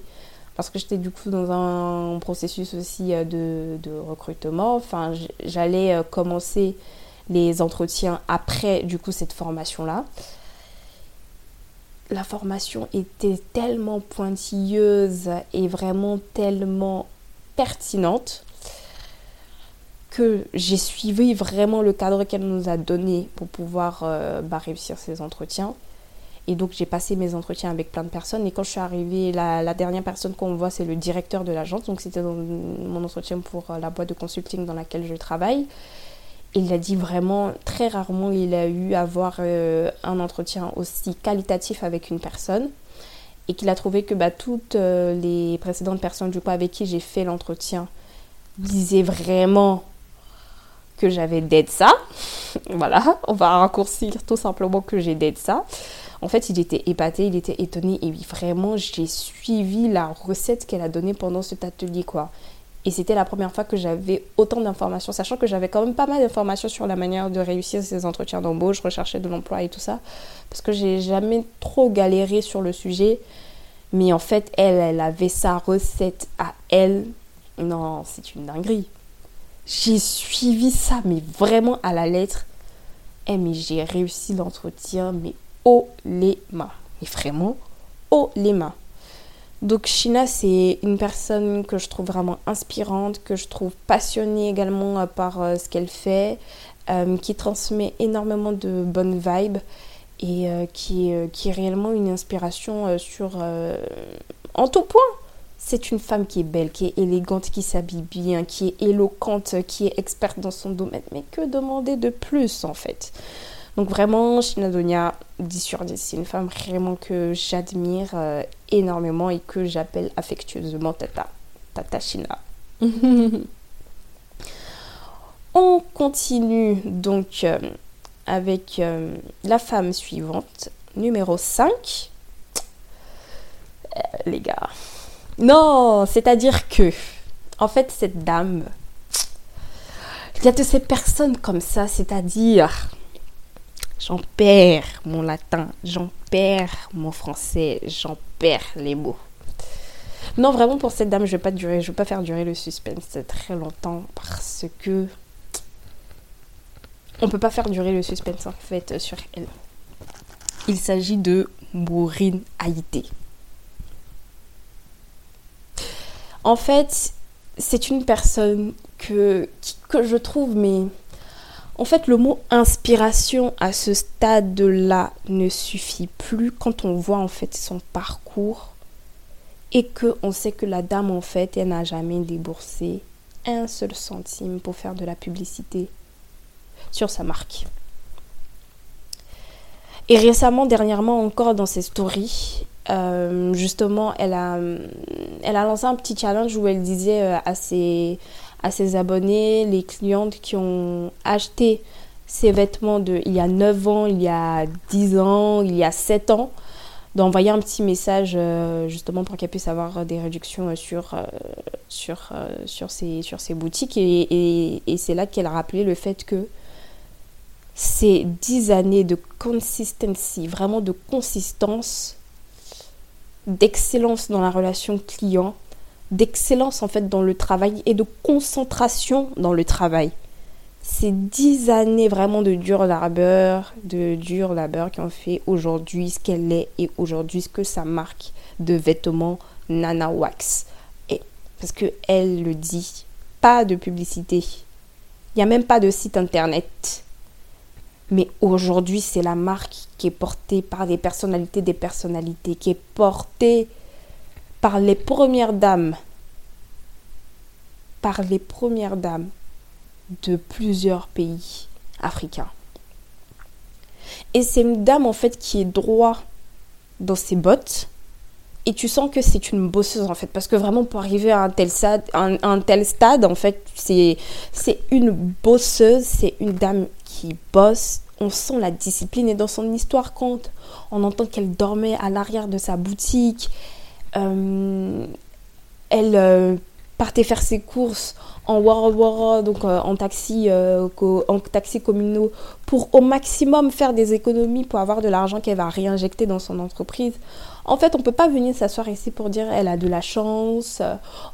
parce que j'étais du coup dans un processus aussi euh, de, recrutement. Enfin, j'allais euh, commencer les entretiens après du coup cette formation-là. La formation était tellement pointilleuse et vraiment tellement pertinente que j'ai suivi vraiment le cadre qu'elle nous a donné pour pouvoir euh, bah, réussir ces entretiens. Et donc j'ai passé mes entretiens avec plein de personnes. Et quand je suis arrivée, la, dernière personne qu'on voit, c'est le directeur de l'agence. Donc c'était mon entretien pour euh, la boîte de consulting dans laquelle je travaille. Il a dit vraiment, très rarement, il a eu à avoir euh, un entretien aussi qualitatif avec une personne. Et qu'il a trouvé que bah, toutes euh, les précédentes personnes du coup avec qui j'ai fait l'entretien disaient vraiment que j'avais ça. voilà, on va raccourcir tout simplement que j'ai ça. En fait, il était épaté, il était étonné et vraiment, j'ai suivi la recette qu'elle a donnée pendant cet atelier, quoi. Et c'était la première fois que j'avais autant d'informations, sachant que j'avais quand même pas mal d'informations sur la manière de réussir ces entretiens d'embauche, rechercher de l'emploi et tout ça. Parce que j'ai jamais trop galéré sur le sujet. Mais en fait, elle, elle avait sa recette à elle. Non, c'est une dinguerie. J'ai suivi ça, mais vraiment à la lettre. Eh, mais j'ai réussi l'entretien, mais haut les mains. Et vraiment, haut les mains. Donc Shina, c'est une personne que je trouve vraiment inspirante, que je trouve passionnée également euh, par euh, ce qu'elle fait. qui transmet énormément de bonnes vibes et qui, est, réellement une inspiration sur en tout point. C'est une femme qui est belle, qui est élégante, qui s'habille bien, qui est éloquente, qui est experte dans son domaine. Mais que demander de plus en fait? Donc vraiment, Shinadonia, 10 sur 10. C'est une femme vraiment que j'admire euh, énormément et que j'appelle affectueusement Tata. Tata Shina. On continue donc euh, avec euh, la femme suivante, numéro 5. les gars, non, c'est-à-dire que, en fait, cette dame, il y a de ces personnes comme ça, c'est-à-dire, j'en perds mon latin, j'en perds mon français, j'en perds les mots. Non, vraiment pour cette dame, je vais pas durer, je vais pas faire durer le suspense très longtemps parce que on peut pas faire durer le suspense en fait sur elle. Il s'agit de Maureen Haïté. En fait, c'est une personne que, que je trouve, mais en fait, le mot inspiration à ce stade-là ne suffit plus quand on voit en fait son parcours et que on sait que la dame en fait, elle n'a jamais déboursé un seul centime pour faire de la publicité sur sa marque. Et récemment, dernièrement encore dans ses stories, euh, justement, elle a, lancé un petit challenge où elle disait euh, à, ses, à ses abonnés, les clientes qui ont acheté ses vêtements de, il y a 9 ans, il y a 10 ans, il y a 7 ans, d'envoyer un petit message euh, justement pour qu'elle puisse avoir des réductions sur, sur, sur, ses, sur ses boutiques. Et, et, et c'est là qu'elle a rappelé le fait que ces 10 années de consistency, vraiment de consistance, d'excellence dans la relation client, d'excellence en fait dans le travail et de concentration dans le travail. Ces dix années vraiment de dur labeur, de dur labeur qui ont fait aujourd'hui ce qu'elle est et aujourd'hui ce que ça marque de vêtements Nana Wax. Et parce que elle le dit, pas de publicité. Il n'y a même pas de site internet. Mais aujourd'hui, c'est la marque qui est portée par des personnalités des personnalités, qui est portée par les premières dames, par les premières dames de plusieurs pays africains. Et c'est une dame en fait qui est droit dans ses bottes. Et tu sens que c'est une bosseuse en fait. Parce que vraiment pour arriver à un tel stade, en fait, c'est une bosseuse, c'est une dame qui bosse, on sent la discipline. Et dans son histoire, quand on entend qu'elle dormait à l'arrière de sa boutique, elle euh, partait faire ses courses en Wara donc euh, en taxi, en taxi communaux, pour au maximum faire des économies pour avoir de l'argent qu'elle va réinjecter dans son entreprise. En fait, on peut pas venir s'asseoir ici pour dire elle a de la chance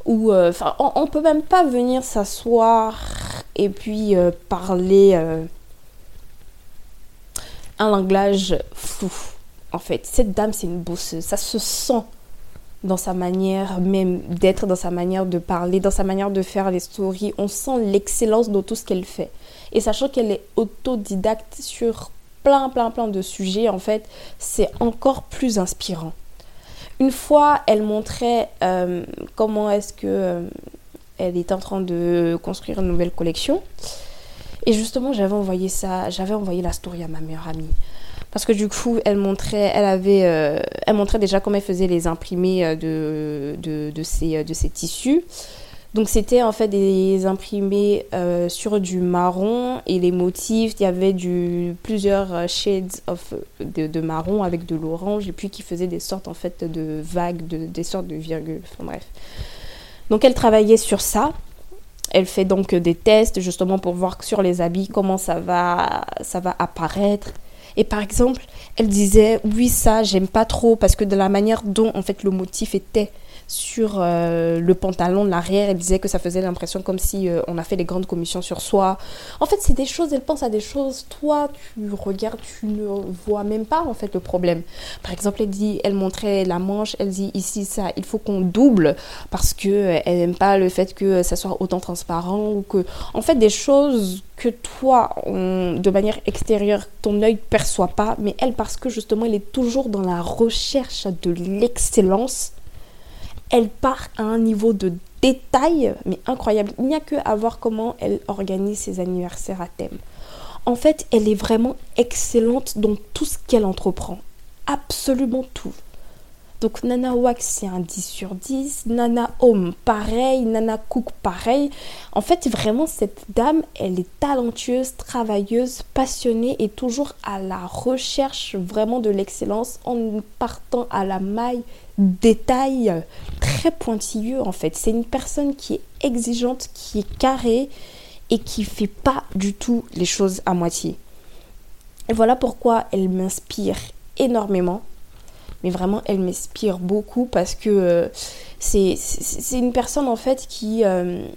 ou enfin, on, on, peut même pas venir s'asseoir et puis parler un langage flou. En fait, cette dame, c'est une bosseuse. Ça se sent dans sa manière même d'être, dans sa manière de parler, dans sa manière de faire les stories. On sent l'excellence dans tout ce qu'elle fait. Et sachant qu'elle est autodidacte sur plein, plein, plein de sujets, en fait, c'est encore plus inspirant. Une fois, elle montrait euh, comment est-ce que euh, elle est en train de construire une nouvelle collection. Et justement, j'avais envoyé ça, j'avais envoyé la story à ma meilleure amie. Parce que du coup, elle montrait, elle avait, euh, elle montrait déjà comment elle faisait les imprimés euh, de, de, de, ces, euh, de ces tissus. Donc c'était en fait des imprimés sur du marron et les motifs, il y avait du, plusieurs shades of, de, marron avec de l'orange et puis qui faisaient des sortes en fait de vagues, de, des sortes de virgules, enfin bref. Donc elle travaillait sur ça elle fait donc des tests justement pour voir sur les habits comment ça va, ça va apparaître. Et par exemple, elle disait oui ça j'aime pas trop parce que de la manière dont en fait le motif était, sur euh, le pantalon de l'arrière. Elle disait que ça faisait l'impression comme si euh, on a fait les grandes commissions sur soi. En fait, c'est des choses, elle pense à des choses. Toi, tu regardes, tu ne vois même pas en fait le problème. Par exemple, elle dit, elle montrait la manche, elle dit ici ça, il faut qu'on double parce que euh, elle n'aime pas le fait que ça soit autant transparent ou que, en fait, des choses que toi, de manière extérieure, ton œil perçoit pas, mais elle parce que justement, elle est toujours dans la recherche de l'excellence elle part à un niveau de détail, mais incroyable. Il n'y a que à voir comment elle organise ses anniversaires à thème. En fait, elle est vraiment excellente dans tout ce qu'elle entreprend. Absolument tout. Donc Nana Wax, c'est un 10 sur 10. Nana Home, pareil. Nana Cook, pareil. En fait, vraiment, cette dame, elle est talentueuse, travailleuse, passionnée et toujours à la recherche vraiment de l'excellence en partant à la maille détail très pointilleux en fait. C'est une personne qui est exigeante, qui est carrée et qui fait pas du tout les choses à moitié. Et voilà pourquoi elle m'inspire énormément. Mais vraiment, elle m'inspire beaucoup parce que euh, c'est une personne en fait qui, euh,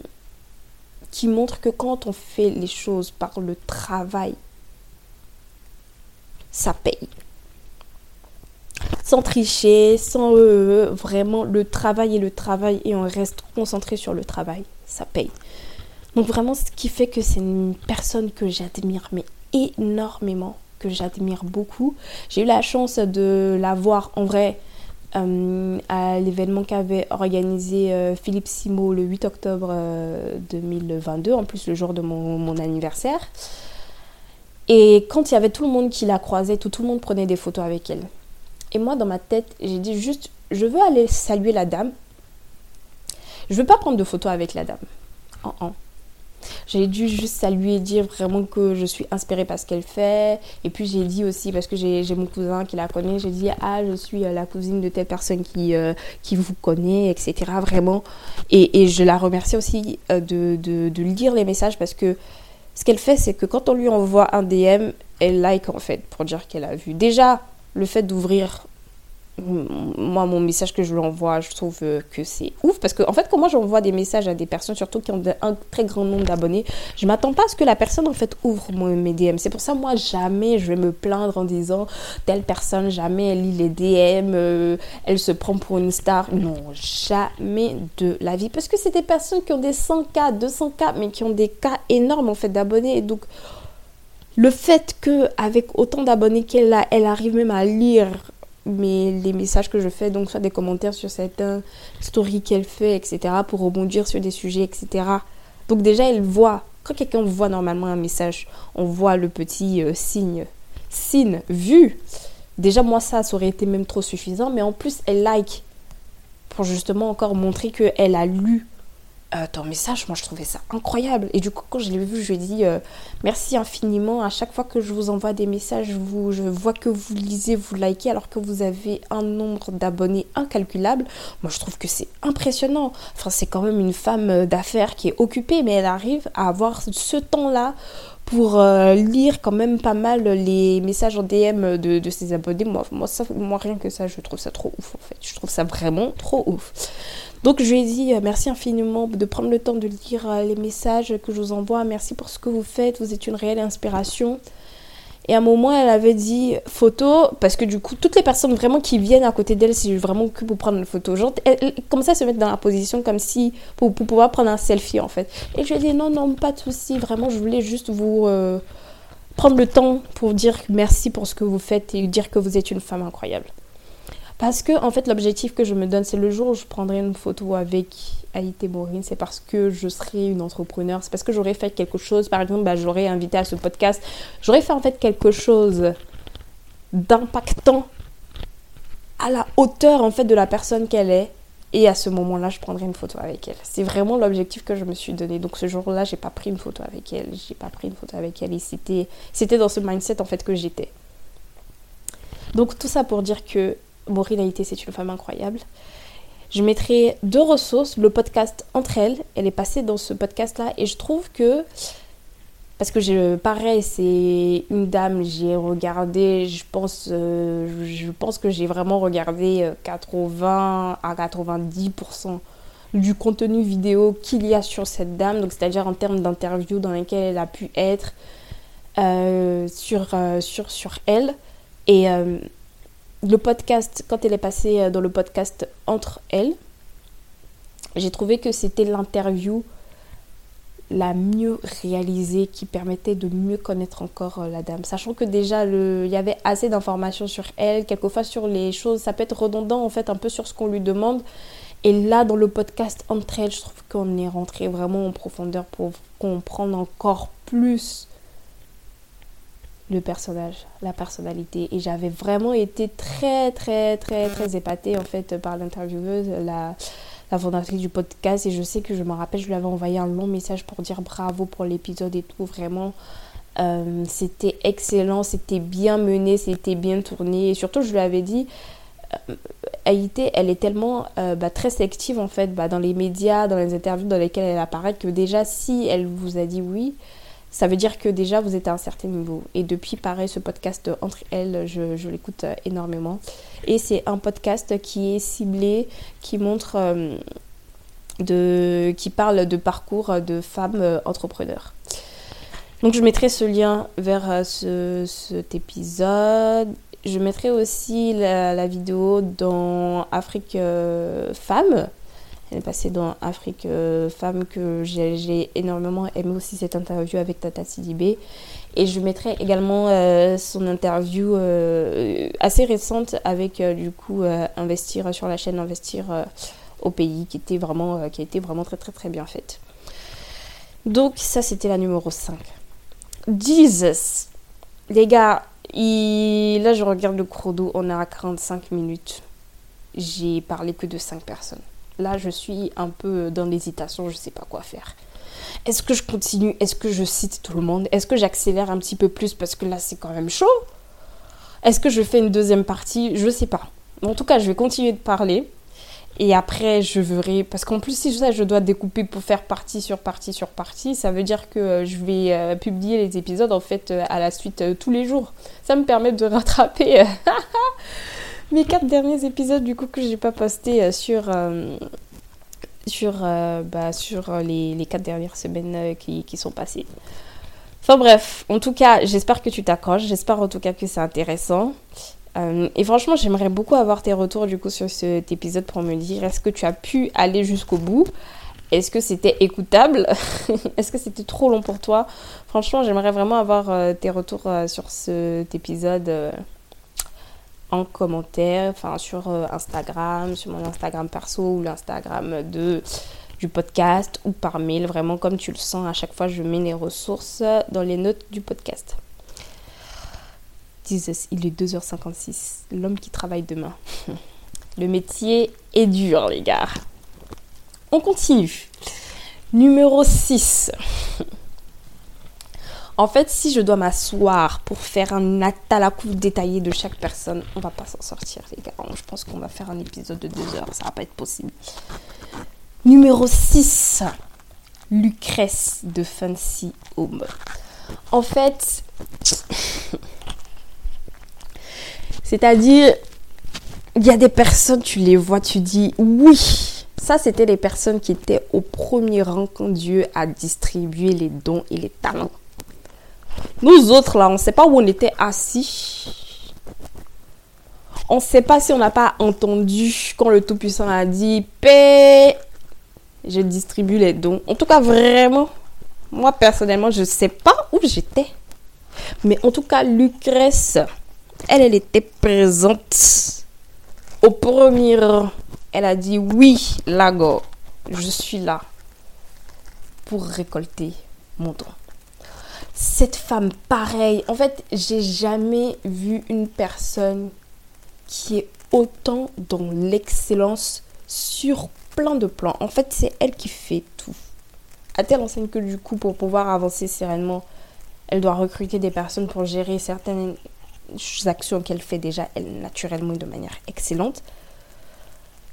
qui montre que quand on fait les choses par le travail, ça paye sans tricher, sans euh, vraiment le travail et le travail et on reste concentré sur le travail, ça paye. Donc vraiment ce qui fait que c'est une personne que j'admire mais énormément, que j'admire beaucoup. J'ai eu la chance de la voir en vrai euh, à l'événement qu'avait organisé euh, Philippe Simo le 8 octobre 2022, en plus le jour de mon, anniversaire. Et quand il y avait tout le monde qui la croisait, tout le monde prenait des photos avec elle. Et moi, dans ma tête, j'ai dit juste, je veux aller saluer la dame. Je veux pas prendre de photo avec la dame. J'ai dû juste saluer dire vraiment que je suis inspirée par ce qu'elle fait. Et puis j'ai dit aussi, parce que j'ai mon cousin qui la connaît, j'ai dit Ah, je suis euh, la cousine de telle personne qui, euh, qui vous connaît, etc. Vraiment. Et, et je la remercie aussi euh, de, de, de, lire les messages parce que ce qu'elle fait, c'est que quand on lui envoie un DM, elle like en fait pour dire qu'elle a vu. Déjà, le fait d'ouvrir moi mon message que je lui envoie je trouve euh, que c'est ouf. Parce que en fait quand moi j'envoie des messages à des personnes surtout qui ont un très grand nombre d'abonnés je m'attends pas à ce que la personne en fait ouvre mes DM c'est pour ça moi jamais je vais me plaindre en disant telle personne jamais elle lit les DM euh, elle se prend pour une star. Non jamais de la vie. Parce que c'est des personnes qui ont des 100k 200k mais qui ont des cas énormes en fait d'abonnés. Donc le fait que avec autant d'abonnés qu'elle a, elle arrive même à lire mais les messages que je fais, donc soit des commentaires sur certains stories qu'elle fait, etc., pour rebondir sur des sujets, etc. Donc déjà, elle voit, quand quelqu'un voit normalement un message, on voit le petit euh, signe, signe, vu. Déjà, moi, ça, ça aurait été même trop suffisant, mais en plus, elle like pour justement encore montrer qu'elle a lu euh, ton message, moi je trouvais ça incroyable. Et du coup, quand je l'ai vu, je lui ai dit euh, merci infiniment. À chaque fois que je vous envoie des messages, vous, je vois que vous lisez, vous likez, alors que vous avez un nombre d'abonnés incalculable. Moi, je trouve que c'est impressionnant. Enfin, c'est quand même une femme euh, d'affaires qui est occupée, mais elle arrive à avoir ce temps-là pour lire quand même pas mal les messages en DM de, de ses abonnés. Moi, moi, ça, moi, rien que ça, je trouve ça trop ouf en fait. Je trouve ça vraiment trop ouf. Donc je lui ai dit euh, merci infiniment de prendre le temps de lire euh, les messages que je vous envoie. Merci pour ce que vous faites. Vous êtes une réelle inspiration. Et à un moment, elle avait dit photo, parce que du coup, toutes les personnes vraiment qui viennent à côté d'elle, c'est vraiment que pour prendre une photo. Genre, elle, commençait à se mettre dans la position comme si, pour, pouvoir prendre un selfie en fait. Et je lui ai dit non, non, pas de souci, vraiment, je voulais juste vous euh, prendre le temps pour dire merci pour ce que vous faites et dire que vous êtes une femme incroyable. Parce que, en fait, l'objectif que je me donne, c'est le jour où je prendrai une photo avec Aïté Bourine, c'est parce que je serai une entrepreneur, c'est parce que j'aurais fait quelque chose. Par exemple, bah, j'aurais invité à ce podcast, j'aurais fait en quelque chose d'impactant à la hauteur en fait de la personne qu'elle est. Et à ce moment-là, je prendrai une photo avec elle. C'est vraiment l'objectif que je me suis donné. Donc ce jour-là, j'ai pas pris une photo avec elle. J'ai pas pris une photo avec elle. Et c'était, c'était dans ce mindset en fait que j'étais. Donc tout ça pour dire que Maureen c'est une femme incroyable. Je mettrai deux ressources, le podcast Entre elles, elle est passée dans ce podcast-là et je trouve que parce que je, pareil, c'est une dame, j'ai regardé, je pense, euh, je pense que j'ai vraiment regardé 80 à 90% du contenu vidéo qu'il y a sur cette dame, donc c'est-à-dire en termes d'interviews dans lesquelles elle a pu être sur, sur, sur elle. Et le podcast, quand elle est passée dans le podcast Entre elles, j'ai trouvé que c'était l'interview la mieux réalisée qui permettait de mieux connaître encore euh, la dame. Sachant que déjà, il y avait assez d'informations sur elle, quelquefois sur les choses, ça peut être redondant en fait un peu sur ce qu'on lui demande. Et là, dans le podcast Entre elles, je trouve qu'on est rentré vraiment en profondeur pour comprendre encore plus le personnage, la personnalité. Et j'avais vraiment été très, très, très, très épatée en fait par l'intervieweuse, la, fondatrice du podcast. Et je sais que je me rappelle, je lui avais envoyé un long message pour dire bravo pour l'épisode et tout. Vraiment, euh, c'était excellent, c'était bien mené, c'était bien tourné. Et surtout, je lui avais dit, euh, Haïté, elle est tellement euh, bah, très sélective en fait bah, dans les médias, dans les interviews dans lesquelles elle apparaît, que déjà, si elle vous a dit oui, ça veut dire que déjà vous êtes à un certain niveau. Et depuis, pareil, ce podcast entre elles, je, l'écoute euh, énormément. Et c'est un podcast qui est ciblé, qui montre, euh, de, qui parle de parcours de femmes euh, entrepreneurs. Donc je mettrai ce lien vers ce, cet épisode. Je mettrai aussi la vidéo dans Afrique Femmes elle est passée dans Afrique euh, Femme que j'ai énormément aimé aussi cette interview avec Tata Sidibé. Et je mettrai également euh, son interview euh, assez récente avec du coup Investir sur la chaîne Investir au pays qui était vraiment qui a été vraiment très très très bien faite. Donc ça c'était la numéro 5. Jesus. Les gars, là je regarde le chrono, on est à 45 minutes. J'ai parlé que de 5 personnes. Là, je suis un peu dans l'hésitation, je sais pas quoi faire. Est-ce que je continue? Est-ce que je cite tout le monde? Est-ce que j'accélère un petit peu plus parce que là, c'est quand même chaud? Est-ce que je fais une deuxième partie? Je ne sais pas. En tout cas, je vais continuer de parler. Et après, je verrai. Parce qu'en plus, si ça, je dois découper pour faire partie sur partie sur partie, ça veut dire que euh, je vais euh, publier les épisodes en fait euh, à la suite tous les jours. Ça me permet de rattraper mes quatre derniers épisodes du coup que j'ai pas posté euh, sur euh, sur euh, bah, les, les, quatre dernières semaines qui, qui, sont passées. Enfin bref, en tout cas, j'espère que tu t'accroches, j'espère en tout cas que c'est intéressant. et franchement, j'aimerais beaucoup avoir tes retours du coup sur cet épisode pour me dire est-ce que tu as pu aller jusqu'au bout? Est-ce que c'était écoutable? Est-ce que c'était trop long pour toi? Franchement, j'aimerais vraiment avoir tes retours sur cet épisode en commentaire, enfin sur euh, Instagram, sur mon Instagram perso ou l'Instagram de du podcast ou par mail, vraiment comme tu le sens. À chaque fois, je mets les ressources dans les notes du podcast. il est 2h56. L'homme qui travaille demain. Le métier est dur, les gars. On continue. Numéro 6. En fait, si je dois m'asseoir pour faire un atalakou détaillé de chaque personne, on va pas s'en sortir, les gars. Je pense qu'on va faire un épisode de deux heures. Ça va pas être possible. Numéro 6. Lucrèce de Fancy Home. En fait, c'est-à-dire, il y a des personnes, tu les vois, tu dis oui. Ça, c'était les personnes qui étaient au premier rang quand Dieu a distribué les dons et les talents. Nous autres, là, on ne sait pas où on était assis. On ne sait pas si on n'a pas entendu quand le Tout-Puissant a dit Paix, je distribue les dons. En tout cas, vraiment, moi personnellement, je ne sais pas où j'étais. Mais en tout cas, Lucrèce, elle, elle était présente au premier rang. Elle a dit Oui, Lago, je suis là pour récolter mon don cette femme pareille. En fait, j'ai jamais vu une personne qui est autant dans l'excellence sur plein de plans. En fait, c'est elle qui fait tout. À telle enseigne que du coup, pour pouvoir avancer sereinement, elle doit recruter des personnes pour gérer certaines actions qu'elle fait déjà, elle, naturellement, de manière excellente.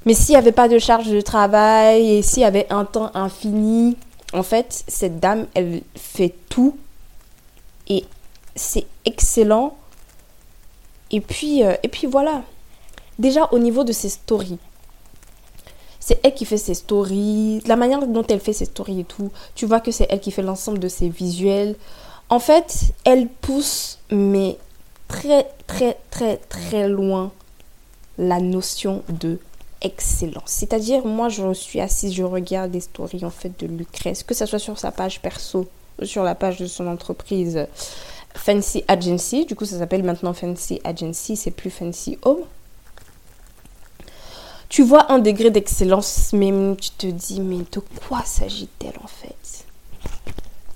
Mais s'il n'y avait pas de charge de travail et s'il y avait un temps infini, en fait, cette dame, elle fait tout et c'est excellent. Et puis, euh, et puis voilà. Déjà au niveau de ses stories. C'est elle qui fait ses stories, la manière dont elle fait ses stories et tout. Tu vois que c'est elle qui fait l'ensemble de ses visuels. En fait, elle pousse, mais très, très, très, très loin la notion de excellence. C'est-à-dire, moi, je suis assise, je regarde des stories en fait de Lucrèce, que ce soit sur sa page perso sur la page de son entreprise Fancy Agency. Du coup, ça s'appelle maintenant Fancy Agency, c'est plus Fancy Home. Tu vois un degré d'excellence, même tu te dis, mais de quoi s'agit-elle en fait?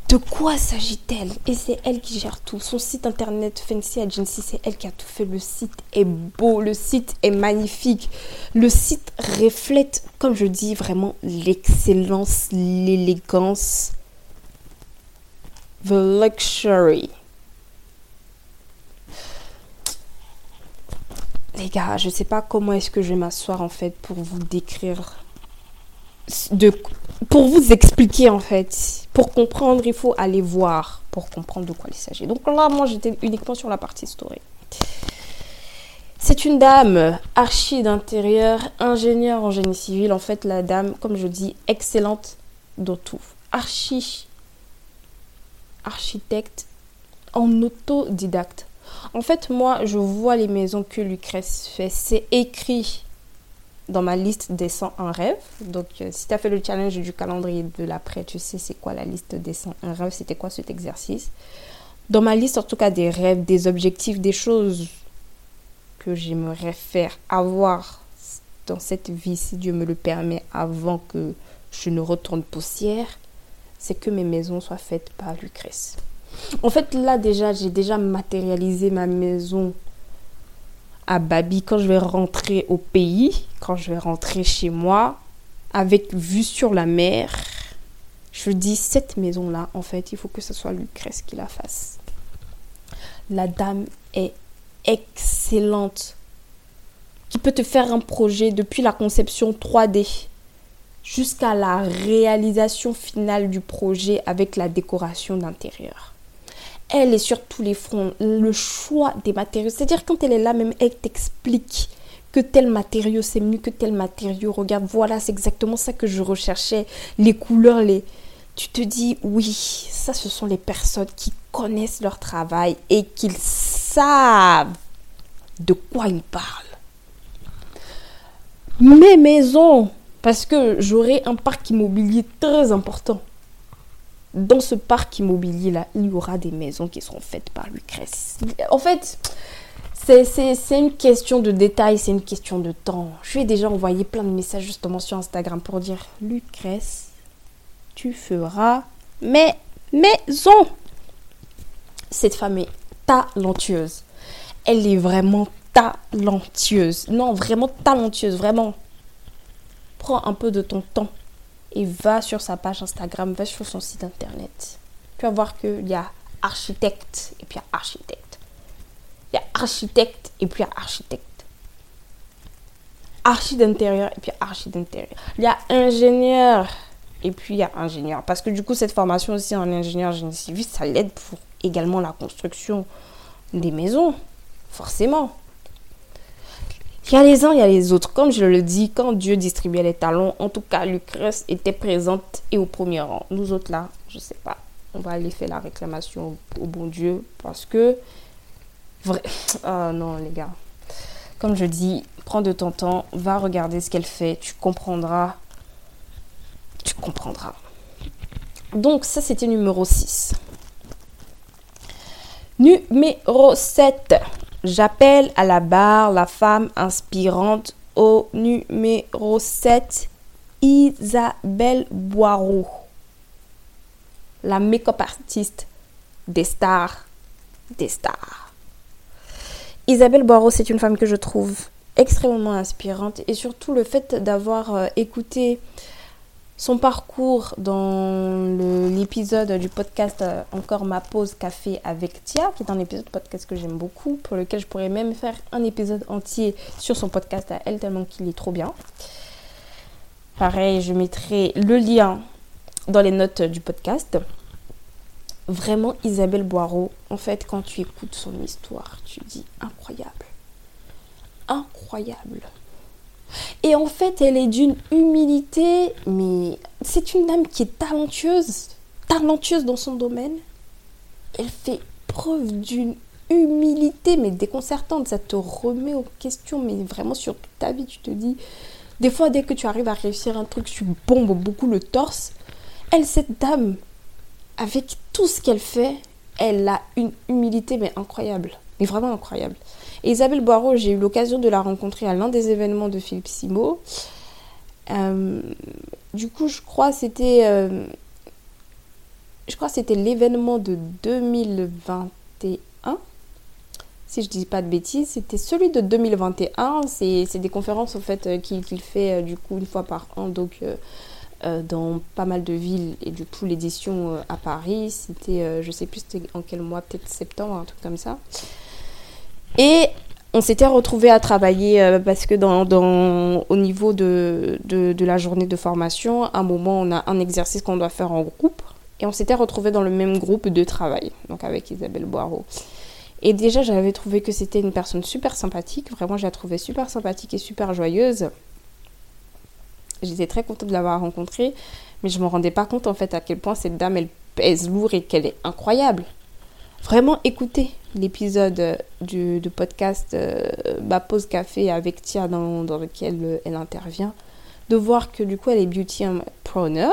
De quoi s'agit-elle? Et c'est elle qui gère tout. Son site internet Fancy Agency, c'est elle qui a tout fait. Le site est beau, le site est magnifique. Le site reflète, comme je dis, vraiment l'excellence, l'élégance, the luxury. Les gars, je ne sais pas comment est-ce que je vais m'asseoir en fait pour vous décrire pour vous expliquer en fait. Pour comprendre, il faut aller voir pour comprendre de quoi il s'agit. Donc là, moi, j'étais uniquement sur la partie story. C'est une dame archi d'intérieur, ingénieure en génie civil. En fait, la dame, comme je dis, excellente dans tout. Archi, architecte en autodidacte. En fait, moi, je vois les maisons que Lucrèce fait. C'est écrit dans ma liste des 101 rêves. Donc, euh, si tu as fait le challenge du calendrier de l'après, tu sais c'est quoi la liste des 101 rêves, c'était quoi cet exercice? Dans ma liste, en tout cas, des rêves, des objectifs, des choses que j'aimerais faire, avoir dans cette vie, si Dieu me le permet, avant que je ne retourne poussière, c'est que mes maisons soient faites par Lucrèce. En fait, là déjà, j'ai déjà matérialisé ma maison à Babi quand je vais rentrer au pays, quand je vais rentrer chez moi, avec vue sur la mer. Je dis, cette maison-là, en fait, il faut que ce soit Lucrèce qui la fasse. La dame est excellente. Qui peut te faire un projet depuis la conception 3D jusqu'à la réalisation finale du projet avec la décoration d'intérieur elle est sur tous les fronts. Le choix des matériaux. C'est-à-dire quand elle est là, même elle t'explique que tel matériau c'est mieux que tel matériau. Regarde, voilà, c'est exactement ça que je recherchais. Les couleurs, les... Tu te dis, oui, ça ce sont les personnes qui connaissent leur travail et qui savent de quoi ils parlent. Mes maisons, parce que j'aurai un parc immobilier très important dans ce parc immobilier-là, il y aura des maisons qui seront faites par Lucrèce. En fait, c'est une question de détail, c'est une question de temps. Je lui ai déjà envoyé plein de messages justement sur Instagram pour dire Lucrèce, tu feras mes maisons. Cette femme est talentueuse. Elle est vraiment talentueuse. Non, vraiment talentueuse, vraiment. Prends un peu de ton temps et va sur sa page Instagram, va sur son site internet. Tu vas voir qu'il y a architecte et puis il y a architecte. Il y a architecte et puis il y a architecte. Archi d'intérieur et puis archi d'intérieur. Il y a ingénieur et puis il y a ingénieur. Parce que du coup, cette formation aussi en ingénieur génie civil, ça l'aide pour également la construction des maisons. Forcément. Il y a les uns, il y a les autres. Comme je le dis, quand Dieu distribuait les talons, en tout cas, Lucrèce était présente et au premier rang. Nous autres là, je sais pas. On va aller faire la réclamation au bon Dieu parce que. Vrai. Ah non, les gars. Comme je dis, prends de ton temps, va regarder ce qu'elle fait, tu comprendras. Tu comprendras. Donc, ça, c'était numéro 6. Numéro 7. J'appelle à la barre la femme inspirante au numéro 7, Isabelle Boireau, la make-up artiste des stars, des stars. Isabelle Boireau, c'est une femme que je trouve extrêmement inspirante et surtout le fait d'avoir euh, écouté son parcours dans l'épisode du podcast euh, Encore ma pause café avec Tia, qui est un épisode podcast que j'aime beaucoup, pour lequel je pourrais même faire un épisode entier sur son podcast à elle, tellement qu'il est trop bien. Pareil, je mettrai le lien dans les notes du podcast. vraiment Isabelle Boireau, en fait, quand tu écoutes son histoire, tu dis incroyable. Incroyable. Et en fait, elle est d'une humilité, mais c'est une dame qui est talentueuse, talentueuse dans son domaine. Elle fait preuve d'une humilité, mais déconcertante. Ça te remet en question, mais vraiment sur ta vie, tu te dis. Des fois, dès que tu arrives à réussir un truc, tu bombes beaucoup le torse. Elle, cette dame, avec tout ce qu'elle fait, elle a une humilité, mais incroyable. Mais vraiment incroyable. Isabelle Boireau, j'ai eu l'occasion de la rencontrer à l'un des événements de Philippe Simo. Euh, du coup, je crois c'était euh, je crois c'était l'événement de 2021. Si je dis pas de bêtises, c'était celui de 2021. C'est des conférences en fait euh, qu'il fait du coup une fois par an, donc dans pas mal de villes et du coup l'édition à Paris, c'était je sais plus en quel mois, peut-être septembre, un truc comme ça. Et on s'était retrouvés à travailler euh, parce que dans, au niveau de, de, la journée de formation, à un moment, on a un exercice qu'on doit faire en groupe. Et on s'était retrouvés dans le même groupe de travail, donc avec Isabelle Boireau. Et déjà, j'avais trouvé que c'était une personne super sympathique. Vraiment, je la trouvais super sympathique et super joyeuse. J'étais très contente de l'avoir rencontrée, mais je ne me rendais pas compte en fait à quel point cette dame, elle pèse lourd et qu'elle est incroyable vraiment écouter l'épisode euh, du, podcast euh, Ma Pause Café avec Tia dans, dans lequel euh, elle intervient, de voir que du coup elle est beauty entrepreneur,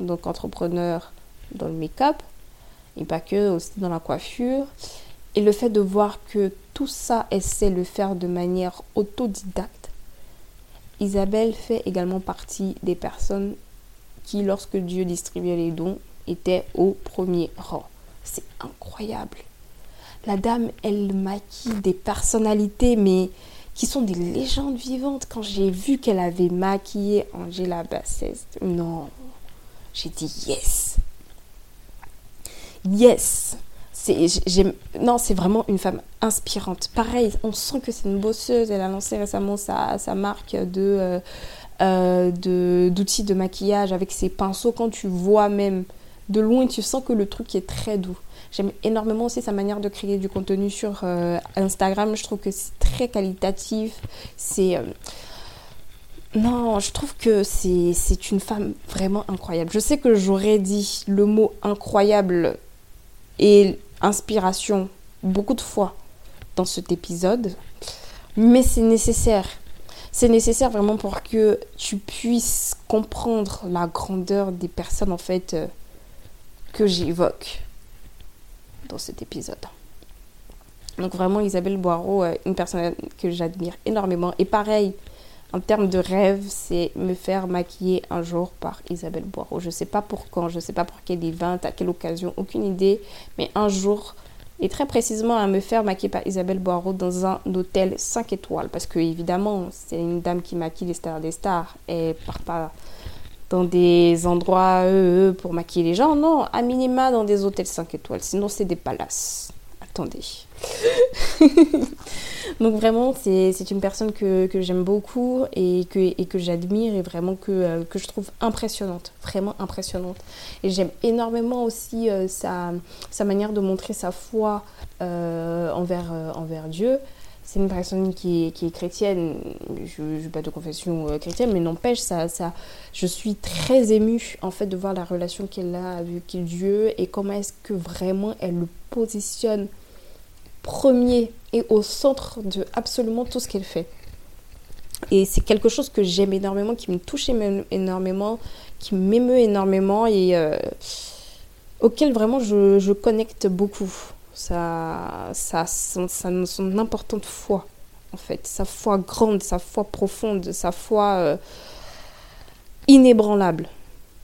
donc entrepreneur dans le make-up, et pas que, aussi dans la coiffure. Et le fait de voir que tout ça, elle sait le faire de manière autodidacte. Isabelle fait également partie des personnes qui, lorsque Dieu distribuait les dons, étaient au premier rang. C'est incroyable. La dame, elle maquille des personnalités, mais qui sont des légendes vivantes. Quand j'ai vu qu'elle avait maquillé Angela Bassett, non, j'ai dit yes. Yes. non, c'est vraiment une femme inspirante. Pareil, on sent que c'est une bosseuse. Elle a lancé récemment sa, marque euh, euh, d'outils de maquillage avec ses pinceaux. Quand tu vois même de loin, tu sens que le truc est très doux. J'aime énormément aussi sa manière de créer du contenu sur euh, Instagram. Je trouve que c'est très qualitatif. C'est. Euh, non, je trouve que c'est une femme vraiment incroyable. Je sais que j'aurais dit le mot incroyable et inspiration beaucoup de fois dans cet épisode, mais c'est nécessaire. C'est nécessaire vraiment pour que tu puisses comprendre la grandeur des personnes en fait euh, que j'évoque dans cet épisode. Donc vraiment Isabelle Boireau, euh, une personne que j'admire énormément. Et pareil, en termes de rêve, c'est me faire maquiller un jour par Isabelle Boireau. Je ne sais pas pour quand, je ne sais pas pour quel event, à quelle occasion, aucune idée. Mais un jour, et très précisément à me faire maquiller par Isabelle Boireau dans un hôtel 5 étoiles. Parce que évidemment, c'est une dame qui maquille les stars des stars. Et part pas dans des endroits euh, pour maquiller les gens. Non, à minima dans des hôtels 5 étoiles. Sinon, c'est des palaces. Attendez. Donc vraiment, c'est une personne que, j'aime beaucoup et que, et que j'admire et vraiment que, euh, que je trouve impressionnante. Vraiment impressionnante. Et j'aime énormément aussi euh, sa, sa manière de montrer sa foi envers, envers Dieu c'est une personne qui est, chrétienne, je n'ai pas de confession euh, chrétienne, mais n'empêche, ça, ça, je suis très émue en fait de voir la relation qu'elle a avec Dieu et comment est-ce que vraiment elle le positionne premier et au centre de absolument tout ce qu'elle fait. Et c'est quelque chose que j'aime énormément, qui me touche énormément, qui m'émeut énormément et euh, auquel vraiment je connecte beaucoup sa, son, son, importante foi, en fait, sa foi grande, sa foi profonde, sa foi euh, inébranlable.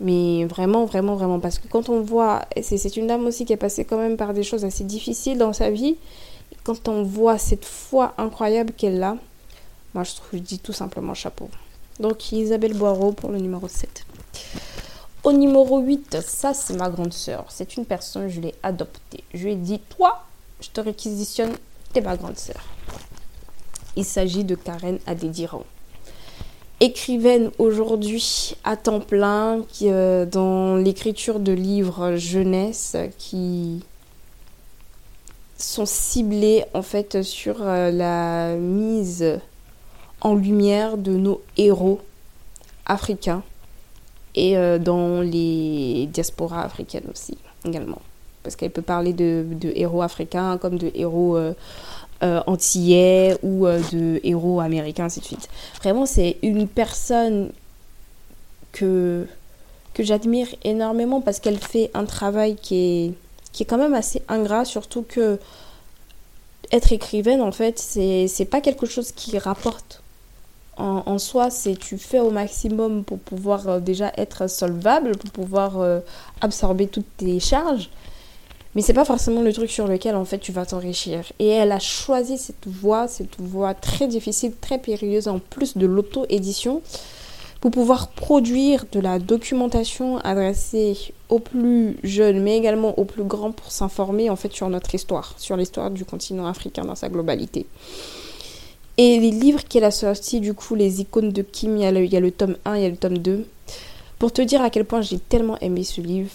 Mais vraiment, vraiment, vraiment, parce que quand on voit, c'est une dame aussi qui est passée quand même par des choses assez difficiles dans sa vie, quand on voit cette foi incroyable qu'elle a, moi je trouve, je dis tout simplement chapeau. Donc Isabelle Boireau pour le numéro 7. Au numéro 8, ça c'est ma grande sœur. C'est une personne, je l'ai adoptée. Je lui ai dit, toi, je te réquisitionne, t'es ma grande sœur. Il s'agit de Karen Adediran. écrivaine aujourd'hui à temps plein euh, dans l'écriture de livres jeunesse qui sont ciblés en fait sur euh, la mise en lumière de nos héros africains et euh, dans les diasporas africaines aussi également parce qu'elle peut parler de, héros africains comme de héros euh, antillais ou euh, de héros américains, ainsi de suite. Vraiment, c'est une personne que, que j'admire énormément parce qu'elle fait un travail qui est, qui est quand même assez ingrat, surtout que être écrivaine, en fait, c'est pas quelque chose qui rapporte. En, soi, c'est tu fais au maximum pour pouvoir euh, déjà être solvable, pour pouvoir absorber toutes tes charges. Mais c'est pas forcément le truc sur lequel en fait tu vas t'enrichir. Et elle a choisi cette voie, cette voie très difficile, très périlleuse en plus de l'auto-édition pour pouvoir produire de la documentation adressée aux plus jeunes mais également aux plus grands pour s'informer en fait sur notre histoire, sur l'histoire du continent africain dans sa globalité. Et les livres qu'elle a sortis, du coup, les icônes de Kim, il y, a le, le tome 1, il y a le tome 2. Pour te dire à quel point j'ai tellement aimé ce livre,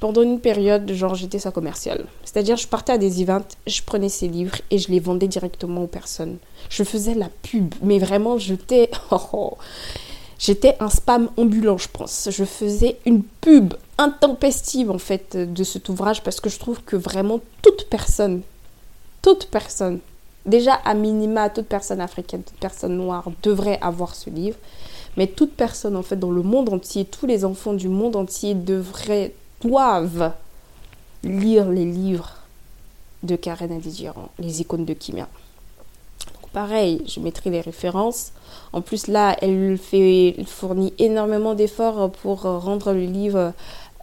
pendant une période, genre, j'étais sa commerciale. C'est-à-dire, je partais à des events, je prenais ses livres et je les vendais directement aux personnes. Je faisais la pub, mais vraiment, j'étais. Oh, oh. J'étais un spam ambulant, je pense. Je faisais une pub intempestive, en fait, de cet ouvrage parce que je trouve que vraiment toute personne, toute personne, déjà à minima, toute personne africaine, toute personne noire devrait avoir ce livre. Mais toute personne, en fait, dans le monde entier, tous les enfants du monde entier devraient doivent lire les livres de Karen Adidjiran, les icônes de Kimia. pareil, je mettrai les références. En plus, là, elle, fait, fournit énormément d'efforts pour rendre le livre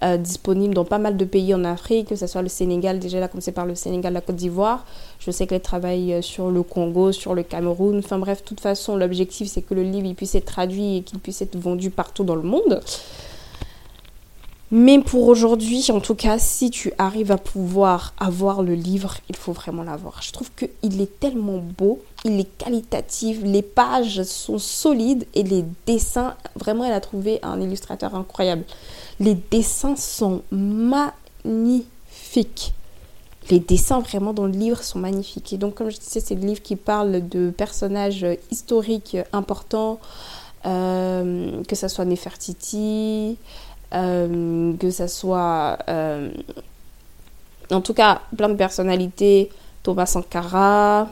euh, disponible dans pas mal de pays en Afrique, que ce soit le Sénégal, déjà là, commencé par le Sénégal, la Côte d'Ivoire. Je sais qu'elle travaille sur le Congo, sur le Cameroun. Enfin bref, de toute façon, l'objectif, c'est que le livre il puisse être traduit et qu'il puisse être vendu partout dans le monde. Mais pour aujourd'hui, en tout cas, si tu arrives à pouvoir avoir le livre, il faut vraiment l'avoir. Je trouve qu'il est tellement beau, il est qualitatif, les pages sont solides et les dessins, vraiment, elle a trouvé un illustrateur incroyable. Les dessins sont magnifiques. Les dessins vraiment dans le livre sont magnifiques. Et donc, comme je disais, c'est le livre qui parle de personnages historiques importants, euh, que ce soit Nefertiti, euh, que ça soit euh, en tout cas plein de personnalités, Thomas Sankara,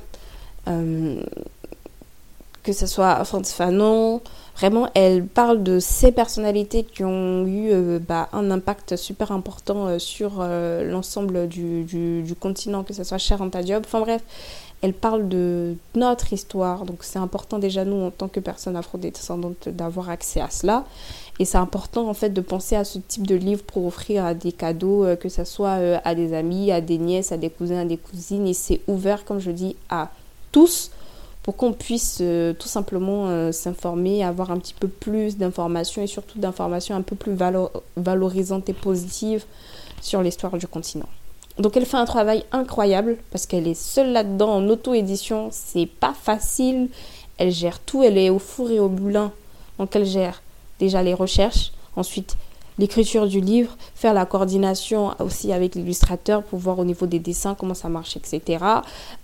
que ce soit Franz Fanon. Vraiment, elle parle de ces personnalités qui ont eu bah, un impact super important sur l'ensemble du, continent, que ce soit Cher Diop. Enfin bref, elle parle de notre histoire. Donc c'est important déjà, nous, en tant que personnes afro-descendantes, d'avoir accès à cela. Et c'est important en fait de penser à ce type de livre pour offrir des cadeaux, euh, que ce soit euh, à des amis, à des nièces, à des cousins, à des cousines. Et c'est ouvert, comme je dis, à tous pour qu'on puisse euh, tout simplement s'informer, avoir un petit peu plus d'informations et surtout d'informations un peu plus valorisantes et positives sur l'histoire du continent. Donc elle fait un travail incroyable parce qu'elle est seule là-dedans en auto-édition, c'est pas facile. Elle gère tout, elle est au four et au moulin. Donc elle gère déjà les recherches, ensuite l'écriture du livre, faire la coordination aussi avec l'illustrateur pour voir au niveau des dessins comment ça marche, etc.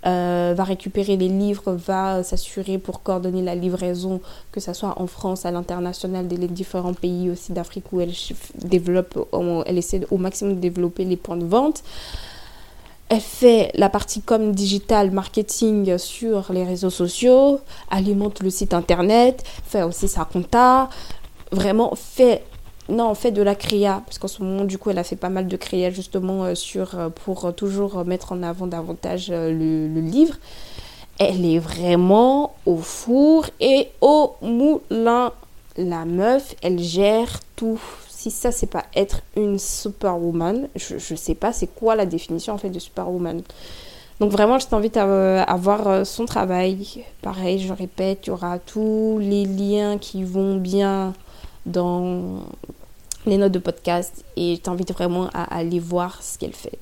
Euh, va récupérer les livres, va s'assurer pour coordonner la livraison, que ce soit en France, à l'international, des différents pays aussi d'Afrique où elle développe, elle essaie au maximum de développer les points de vente. Elle fait la partie comme digital marketing sur les réseaux sociaux, alimente le site internet, fait aussi sa compta, vraiment fait non, fait de la créa, parce qu'en ce moment, du coup, elle a fait pas mal de créa justement euh, sur, euh, pour toujours mettre en avant davantage euh, le, livre. Elle est vraiment au four et au moulin. La meuf, elle gère tout. Si ça, c'est pas être une superwoman, je, je sais pas c'est quoi la définition en fait de superwoman? Donc vraiment, je t'invite à, voir son travail. Pareil, je répète, il y aura tous les liens qui vont bien dans les notes de podcast et je t'invite vraiment à aller voir ce qu'elle fait.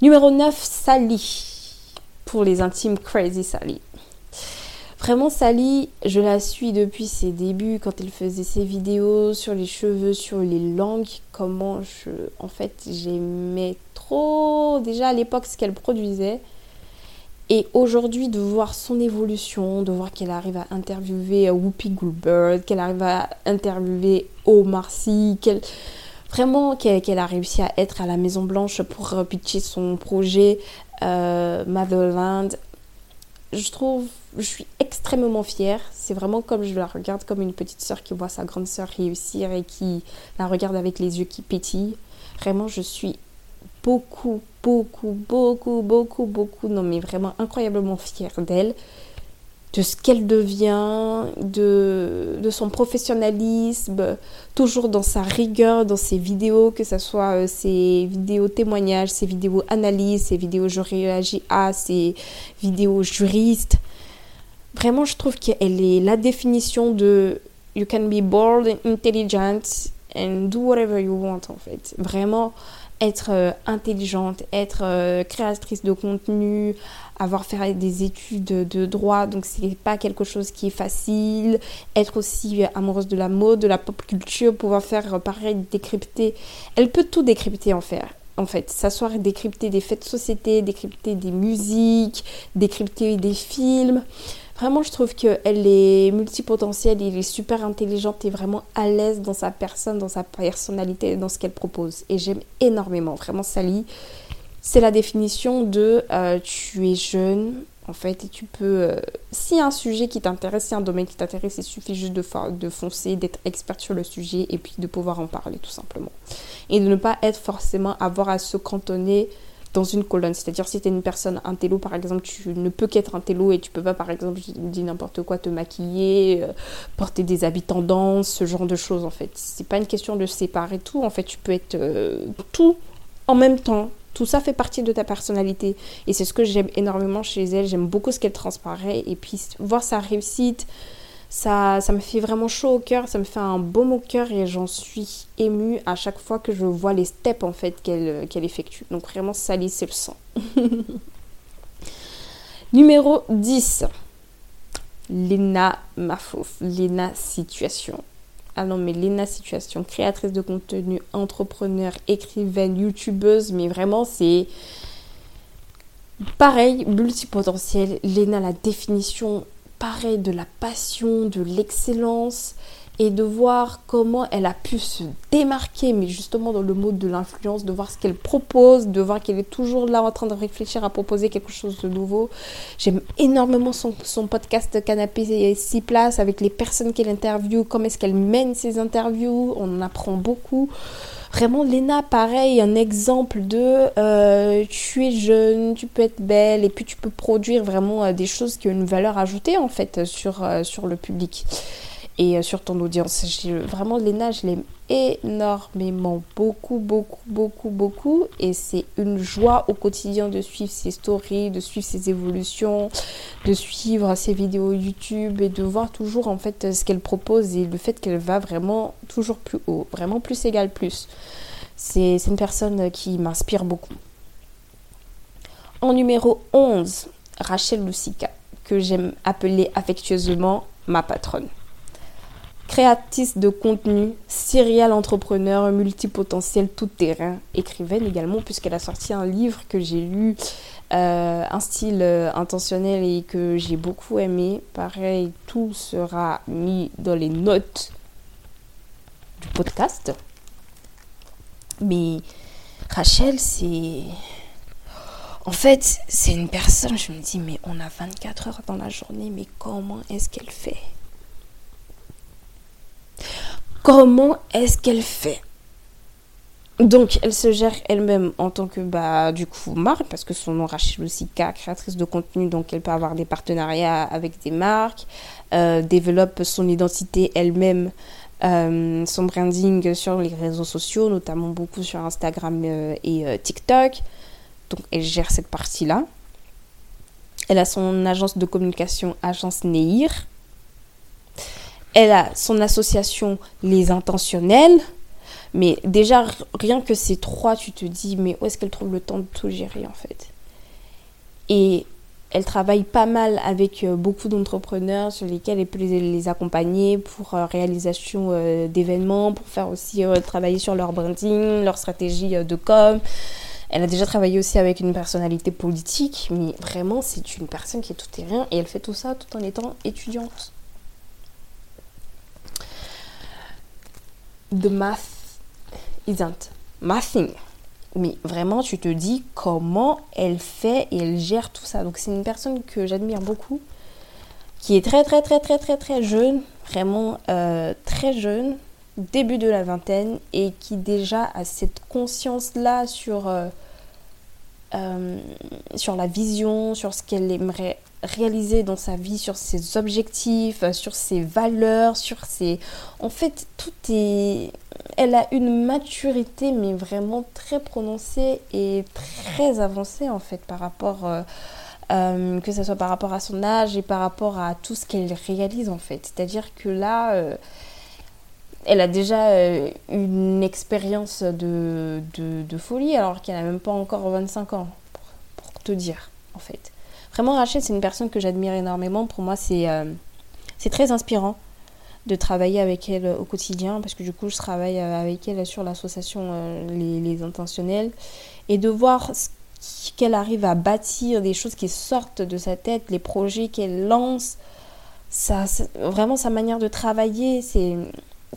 Numéro 9, Sally. Pour les intimes, Crazy Sally. Vraiment, Sally, je la suis depuis ses débuts, quand elle faisait ses vidéos sur les cheveux, sur les langues. Comment je. En fait, j'aimais trop déjà à l'époque ce qu'elle produisait. Et aujourd'hui, de voir son évolution, de voir qu'elle arrive à interviewer Whoopi Goldberg, qu'elle arrive à interviewer Omar Sy, qu'elle vraiment qu'elle a réussi à être à la Maison Blanche pour pitcher son projet euh, Motherland je trouve, je suis extrêmement fière. C'est vraiment comme je la regarde comme une petite sœur qui voit sa grande sœur réussir et qui la regarde avec les yeux qui pétillent. Vraiment, je suis beaucoup, beaucoup, beaucoup, beaucoup, beaucoup, non mais vraiment incroyablement fière d'elle de ce qu'elle devient, de, de, son professionnalisme, toujours dans sa rigueur, dans ses vidéos, que ce soit euh, ses vidéos témoignages, ses vidéos analyses, ses vidéos je réagis à, ses vidéos juristes. Vraiment, je trouve qu'elle est la définition de You can be bold, intelligent, and do whatever you want, en fait. Vraiment, être euh, intelligente, être euh, créatrice de contenu, avoir fait des études de droit, donc c'est pas quelque chose qui est facile. Être aussi amoureuse de la mode, de la pop culture, pouvoir faire pareil, décrypter. Elle peut tout décrypter en fait. En fait, s'asseoir et décrypter des faits de société, décrypter des musiques, décrypter des films. Vraiment, je trouve qu'elle est multipotentielle, elle est super intelligente et vraiment à l'aise dans sa personne, dans sa personnalité, dans ce qu'elle propose. Et j'aime énormément, vraiment Sally c'est la définition de euh, tu es jeune, en fait, et tu peux. Euh, si un sujet qui t'intéresse, si un domaine qui t'intéresse, il suffit juste de, de foncer, d'être expert sur le sujet et puis de pouvoir en parler tout simplement. Et de ne pas être forcément avoir à se cantonner dans une colonne. C'est-à-dire, si tu es une personne intello, par exemple, tu ne peux qu'être intello et tu peux pas, par exemple, je dis n'importe quoi, te maquiller, euh, porter des habits tendance, ce genre de choses en fait. C'est pas une question de séparer tout. En fait, tu peux être tout en même temps tout ça fait partie de ta personnalité. Et c'est ce que j'aime énormément chez elle. J'aime beaucoup ce qu'elle transparaît. Et puis voir sa réussite, ça, ça me fait vraiment chaud au cœur. Ça me fait un baume au cœur. Et j'en suis émue à chaque fois que je vois les steps en fait qu'elle qu'elle effectue. Donc vraiment, Sally, c'est le sang. Numéro 10. Lena Mafouf. Lena Situation. Ah non, mais Lena Situation, créatrice de contenu, entrepreneur, écrivaine, youtubeuse, mais vraiment c'est pareil, multipotentiel. Lena, la définition, de la passion, de l'excellence et de voir comment elle a pu se démarquer, mais justement dans le mode de l'influence, de voir ce qu'elle propose, de voir qu'elle est toujours là en train de réfléchir à proposer quelque chose de nouveau. J'aime énormément son, son, podcast Canapé et 6 places avec les personnes qu'elle interviewe, comment est-ce qu'elle mène ses interviews, on en apprend beaucoup. Vraiment, Léna, pareil, un exemple de euh, tu es jeune, tu peux être belle et puis tu peux produire vraiment euh, des choses qui ont une valeur ajoutée en fait sur, euh, sur le public et euh, sur ton audience. Vraiment, Léna, je l'aime énormément, beaucoup, beaucoup, beaucoup, beaucoup. Et c'est une joie au quotidien de suivre ses stories, de suivre ses évolutions, de suivre ses vidéos YouTube et de voir toujours en fait ce qu'elle propose et le fait qu'elle va vraiment toujours plus haut, vraiment plus égal plus. C'est une personne qui m'inspire beaucoup. En numéro 11, Rachel Lucica, que j'aime appeler affectueusement ma patronne créatrice de contenu, serial entrepreneur, multipotentiel, tout terrain, écrivaine également, puisqu'elle a sorti un livre que j'ai lu, euh, un style euh, intentionnel et que j'ai beaucoup aimé. Pareil, tout sera mis dans les notes du podcast. Mais Rachel, c'est... En fait, c'est une personne, je me dis, mais on a 24 heures dans la journée, mais comment est-ce qu'elle fait? Comment est-ce qu'elle fait? Donc, elle se gère elle-même en tant que, bah, du coup, marque, parce que son nom Rachel Osika, créatrice de contenu, donc elle peut avoir des partenariats avec des marques, euh, développe son identité elle-même, euh, son branding sur les réseaux sociaux, notamment beaucoup sur Instagram euh, et TikTok. Donc, elle gère cette partie-là. Elle a son agence de communication, agence Neir, elle a son association Les Intentionnels. Mais déjà, rien que ces trois, tu te dis, mais où est-ce qu'elle trouve le temps de tout gérer en fait? Et elle travaille pas mal avec euh, beaucoup d'entrepreneurs sur lesquels elle peut les, accompagner pour euh, réalisation euh, d'événements, pour faire aussi travailler sur leur branding, leur stratégie de com. Elle a déjà travaillé aussi avec une personnalité politique, mais vraiment c'est une personne qui est tout rien et elle fait tout ça tout en étant étudiante. The math isn't mathing mais vraiment, tu te dis comment elle fait et elle gère tout ça. Donc, c'est une personne que j'admire beaucoup, qui est très, très, très, très, très, très jeune, vraiment euh, très jeune, début de la vingtaine, et qui déjà a cette conscience-là sur, euh, euh, sur la vision, sur ce qu'elle aimerait réaliser dans sa vie, sur ses objectifs, sur ses valeurs, sur ses... En fait, tout est elle a une maturité, mais vraiment très prononcée et très avancée en fait par rapport, euh, euh, que ce soit par rapport à son âge et par rapport à tout ce qu'elle réalise en fait. C'est-à-dire que là, euh, elle a déjà une expérience de, de, folie alors qu'elle n'a même pas encore 25 ans, pour, te dire en fait. Vraiment, Rachel, c'est une personne que j'admire énormément. Pour moi, c'est c'est très inspirant de travailler avec elle au quotidien, parce que du coup, je travaille euh, avec elle sur l'association euh, les, Intentionnels, et de voir qu'elle arrive à bâtir, des choses qui sortent de sa tête, les projets qu'elle lance, ça, vraiment sa manière de travailler, c'est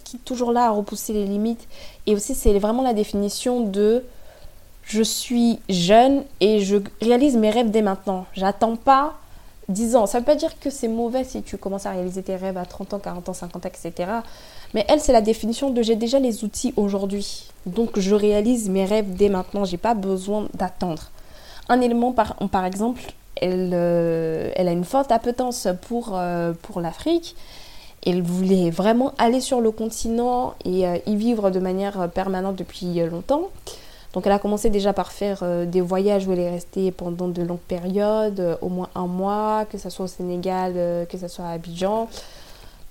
qui est toujours là à repousser les limites. Et aussi, c'est vraiment la définition de je suis jeune et je réalise mes rêves dès maintenant. J'attends pas 10 ans. Ça ne veut pas dire que c'est mauvais si tu commences à réaliser tes rêves à 30 ans, 40 ans, 50 ans, etc. Mais elle, c'est la définition de j'ai déjà les outils aujourd'hui. Donc je réalise mes rêves dès maintenant. J'ai pas besoin d'attendre. Un élément, par, par exemple, elle, euh, elle a une forte appétence pour, euh, pour l'Afrique. Elle voulait vraiment aller sur le continent et euh, y vivre de manière permanente depuis longtemps. Donc elle a commencé déjà par faire euh, des voyages où elle est restée pendant de longues périodes, euh, au moins un mois, que ce soit au Sénégal, euh, que ce soit à Abidjan,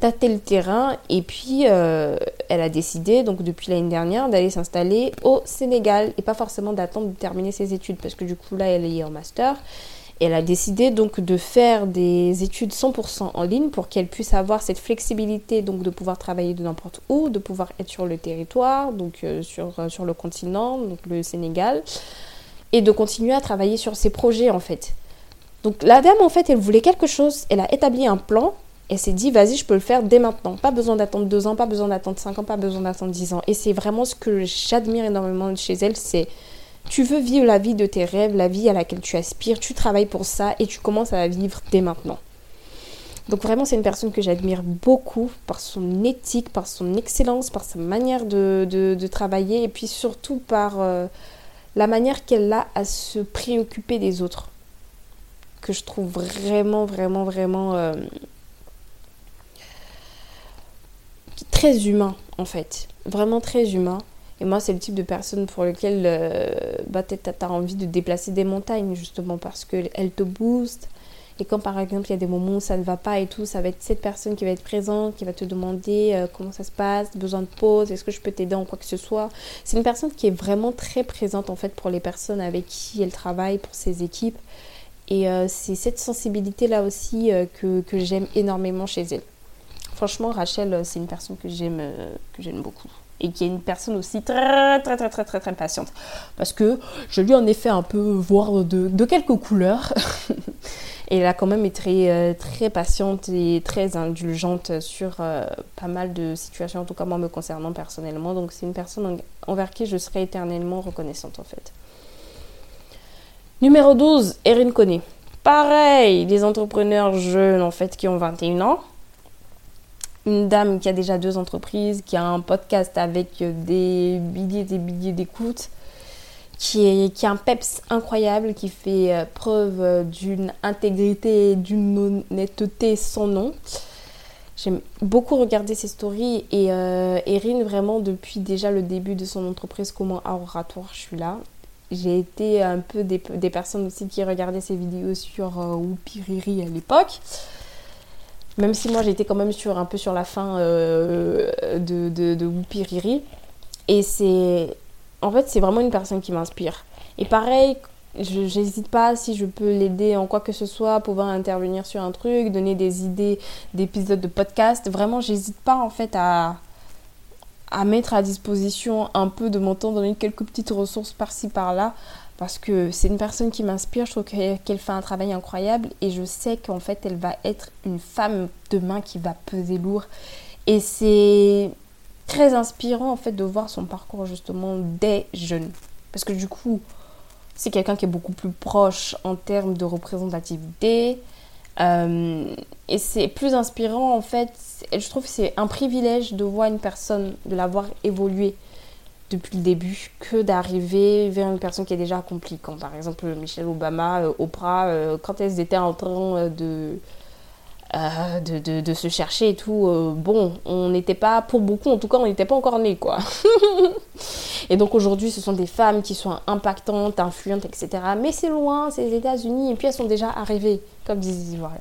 tâter le terrain et puis elle a décidé donc depuis l'année dernière d'aller s'installer au Sénégal et pas forcément d'attendre de terminer ses études parce que du coup là elle est en master elle a décidé donc de faire des études 100% en ligne pour qu'elle puisse avoir cette flexibilité donc de pouvoir travailler de n'importe où, de pouvoir être sur le territoire, donc euh, sur, euh, sur le continent, donc le Sénégal, et de continuer à travailler sur ses projets en fait. Donc la dame en fait elle voulait quelque chose, elle a établi un plan et s'est dit vas-y je peux le faire dès maintenant. Pas besoin d'attendre deux ans, pas besoin d'attendre cinq ans, pas besoin d'attendre dix ans. Et c'est vraiment ce que j'admire énormément chez elle, c'est tu veux vivre la vie de tes rêves, la vie à laquelle tu aspires, tu travailles pour ça et tu commences à la vivre dès maintenant. Donc vraiment, c'est une personne que j'admire beaucoup par son éthique, par son excellence, par sa manière de, travailler et puis surtout par euh, la manière qu'elle a à se préoccuper des autres. Que je trouve vraiment, vraiment, vraiment euh, très humain en fait. Vraiment très humain. Et moi, c'est le type de personne pour lequel euh, bah, tu as envie de déplacer des montagnes, justement, parce qu'elle te booste. Et quand, par exemple, il y a des moments où ça ne va pas et tout, ça va être cette personne qui va être présente, qui va te demander euh, comment ça se passe, besoin de pause, est-ce que je peux t'aider en quoi que ce soit. C'est une personne qui est vraiment très présente, en fait, pour les personnes avec qui elle travaille, pour ses équipes. Et euh, c'est cette sensibilité-là aussi que, que j'aime énormément chez elle. Franchement, Rachel, c'est une personne que j'aime beaucoup et qui est une personne aussi très très très très très très patiente parce que je lui en ai fait un peu voir de, de quelques couleurs. Et elle a quand même été très, euh, patiente et très indulgente sur euh, pas mal de situations en tout cas moi me concernant personnellement. Donc c'est une personne envers qui je serai éternellement reconnaissante en fait. Numéro 12 Erin Coney. Pareil des entrepreneurs jeunes en fait qui ont 21 ans une dame qui a déjà deux entreprises, qui a un podcast avec des milliers et des milliers d'écoutes, qui, a un peps incroyable, qui fait euh, preuve d'une intégrité d'une honnêteté sans nom. J'aime beaucoup regarder ses stories et euh, Erin, vraiment, depuis déjà le début de son entreprise Comment Oratoire, je suis là. J'ai été un peu des, personnes aussi qui regardaient ses vidéos sur euh, Whoopiriri à l'époque. Même si moi j'étais quand même sur, un peu sur la fin euh, de, de, Whoopi Riri. Et c'est. En fait, c'est vraiment une personne qui m'inspire. Et pareil, j'hésite pas si je peux l'aider en quoi que ce soit, pouvoir intervenir sur un truc, donner des idées d'épisodes de podcast. Vraiment, j'hésite pas en fait à, à mettre à disposition un peu de mon temps, donner quelques petites ressources par-ci par-là. Parce que c'est une personne qui m'inspire, je trouve qu'elle fait un travail incroyable et je sais qu'en fait elle va être une femme demain qui va peser lourd. Et c'est très inspirant en fait de voir son parcours justement des jeunes. Parce que du coup, c'est quelqu'un qui est beaucoup plus proche en termes de représentativité. Euh, et c'est plus inspirant en fait. Je trouve que c'est un privilège de voir une personne, de l'avoir évolué depuis le début, que d'arriver vers une personne qui est déjà accomplie. Comme par exemple Michelle Obama, euh, Oprah, euh, quand elles étaient en train de euh, de, de, se chercher et tout. Bon, on n'était pas, pour beaucoup en tout cas, on n'était pas encore nés, quoi. et donc aujourd'hui, ce sont des femmes qui sont impactantes, influentes, etc. Mais c'est loin, c'est les États-Unis, et puis elles sont déjà arrivées, comme disent voilà.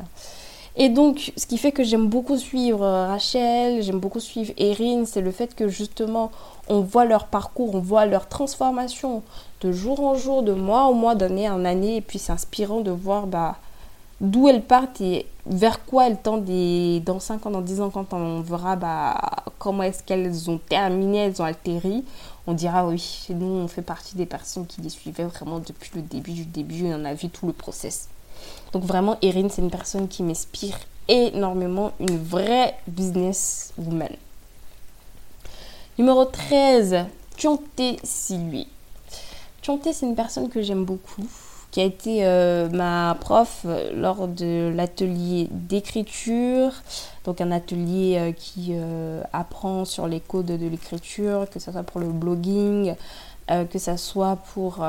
Et donc, ce qui fait que j'aime beaucoup suivre Rachel, j'aime beaucoup suivre Erin, c'est le fait que justement, on voit leur parcours, on voit leur transformation de jour en jour, de mois en mois, d'année en année, et puis c'est inspirant de voir, bah, d'où elles partent et vers quoi elles tendent dans 5 ans, dans 10 ans, quand on verra bah, comment est-ce qu'elles ont terminé, elles ont atterri, on dira oui, nous on fait partie des personnes qui les suivaient vraiment depuis le début du début et on a vu tout le process. Donc vraiment, Erin, c'est une personne qui m'inspire énormément, une vraie business woman. Numéro 13, Chonté Silui. Chonté, c'est une personne que j'aime beaucoup qui a été euh, ma prof euh, lors de l'atelier d'écriture. Donc un atelier euh, qui apprend sur les codes de l'écriture, que ce soit pour le blogging, que ce soit pour...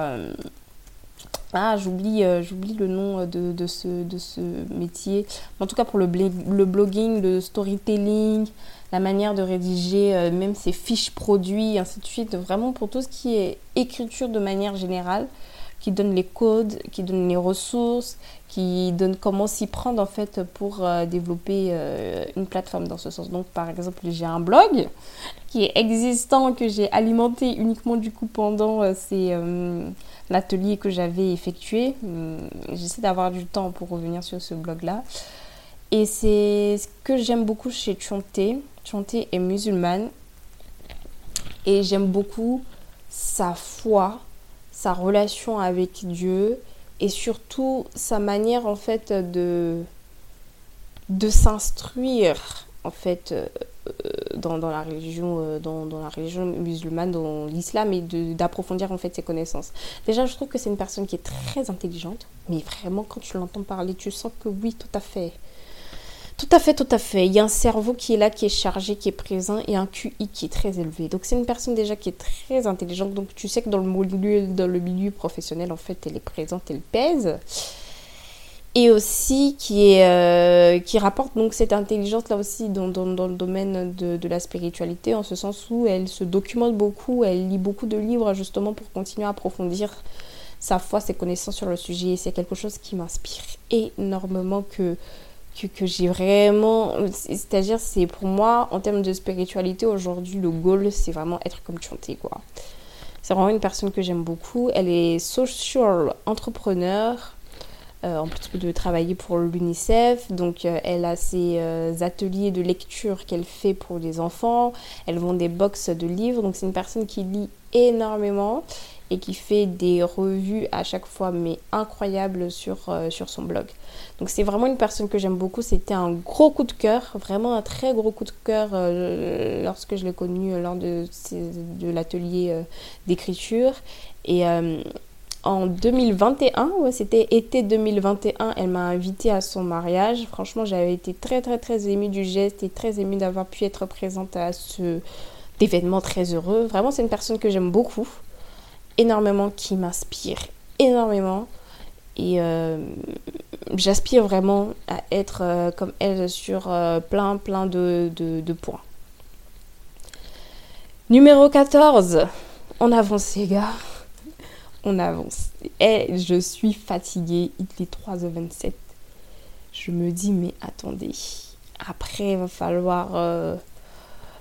j'oublie, j'oublie le nom de, de, ce, de ce métier. En tout cas, pour le, le blogging, le storytelling, la manière de rédiger même ses fiches produits, ainsi de suite. Vraiment pour tout ce qui est écriture de manière générale qui donne les codes, qui donne les ressources, qui donne comment s'y prendre en fait pour euh, développer euh, une plateforme dans ce sens. Donc par exemple, j'ai un blog qui est existant, que j'ai alimenté uniquement du coup pendant euh, l'atelier que j'avais effectué. Hum, j'essaie d'avoir du temps pour revenir sur ce blog-là. Et c'est ce que j'aime beaucoup chez Chonté. Chonté est musulmane et j'aime beaucoup sa foi sa relation avec Dieu et surtout sa manière en fait de, de s'instruire en fait euh, dans, dans, la religion euh, dans, dans, la religion musulmane dans l'islam et d'approfondir en fait ses connaissances déjà je trouve que c'est une personne qui est très intelligente mais vraiment quand tu l'entends parler tu sens que oui tout à fait tout à fait, tout à fait. Il y a un cerveau qui est là, qui est chargé, qui est présent et un QI qui est très élevé. Donc c'est une personne déjà qui est très intelligente. Donc tu sais que dans le milieu, dans le milieu professionnel, en fait, elle est présente, elle pèse. Et aussi qui, euh, qui rapporte donc cette intelligence là aussi dans, dans, dans le domaine de, de, la spiritualité, en ce sens où elle se documente beaucoup, elle lit beaucoup de livres justement pour continuer à approfondir sa foi, ses connaissances sur le sujet. C'est quelque chose qui m'inspire énormément que que, j'ai vraiment. C'est-à-dire, c'est pour moi, en termes de spiritualité, aujourd'hui, le goal, c'est vraiment être comme Chanté, quoi. C'est vraiment une personne que j'aime beaucoup. Elle est social entrepreneur, en plus de travailler pour l'UNICEF. Donc, euh, elle a ses euh, ateliers de lecture qu'elle fait pour les enfants. Elle vend des box de livres. Donc, c'est une personne qui lit énormément et qui fait des revues à chaque fois mais incroyables sur, euh, sur son blog. Donc c'est vraiment une personne que j'aime beaucoup. C'était un gros coup de cœur, vraiment un très gros coup de cœur euh, lorsque je l'ai connue lors de, de l'atelier euh, d'écriture. Et en 2021, ouais, c'était été 2021, elle m'a invitée à son mariage. Franchement, j'avais été très très très émue du geste et très émue d'avoir pu être présente à ce événement très heureux. Vraiment, c'est une personne que j'aime beaucoup énormément, qui m'inspire énormément. Et euh, j'aspire vraiment à être euh, comme elle sur euh, plein, plein de, de, points. Numéro 14. On avance, les gars. On avance. Et je suis fatiguée. Il est 3h27. Je me dis, mais attendez. Après, il va falloir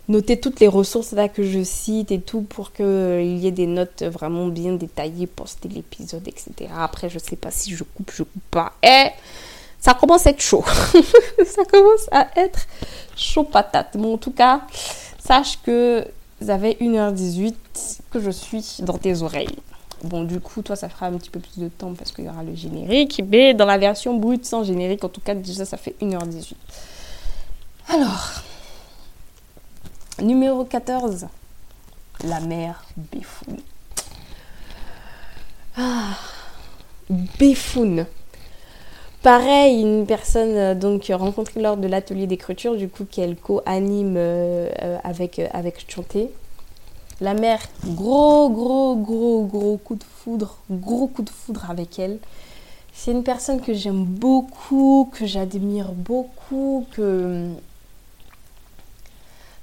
noter toutes les ressources là que je cite et tout pour qu'il y ait des notes vraiment bien détaillées, poster l'épisode, etc. Après, je sais pas si je coupe, je coupe pas. Et ça commence à être chaud. ça commence à être chaud patate. Bon, en tout cas, sache que vous avez 1h18 que je suis dans tes oreilles. Bon, du coup, toi, ça fera un petit peu plus de temps parce qu'il y aura le générique. Mais dans la version brute sans générique, en tout cas, déjà, ça fait 1h18. Alors, numéro 14, la mère Béfoune. Ah, Béfoune. Pareil, une personne euh, donc rencontrée lors de l'atelier d'écriture, du coup, qu'elle co-anime euh, euh, avec Chanté. La mère, gros, gros, gros, gros coup de foudre, gros coup de foudre avec elle. C'est une personne que j'aime beaucoup, que j'admire beaucoup, que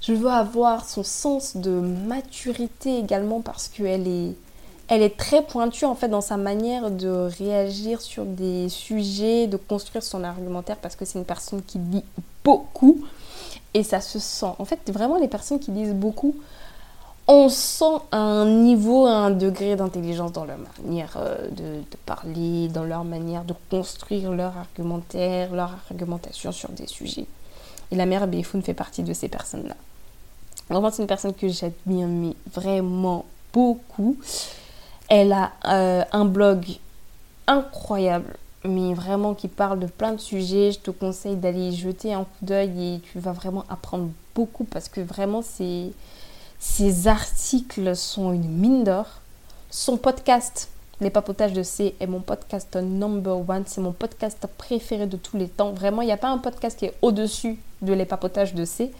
je veux avoir son sens de maturité également parce qu'elle est, elle est très pointue en fait dans sa manière de réagir sur des sujets, de construire son argumentaire parce que c'est une personne qui lit beaucoup et ça se sent. En fait, vraiment les personnes qui lisent beaucoup, on sent un niveau, un degré d'intelligence dans leur manière euh, de, parler, dans leur manière de construire leur argumentaire, leur argumentation sur des sujets. Et la mère Béfoun fait partie de ces personnes-là. Vraiment, c'est une personne que j'admire vraiment beaucoup. Elle a euh, un blog incroyable, mais vraiment qui parle de plein de sujets. Je te conseille d'aller jeter un coup d'œil et tu vas vraiment apprendre beaucoup parce que vraiment, c'est ses articles sont une mine d'or. Son podcast, Les papotages de C, est mon podcast number one. C'est mon podcast préféré de tous les temps. Vraiment, il n'y a pas un podcast qui est au-dessus de Les papotages de C.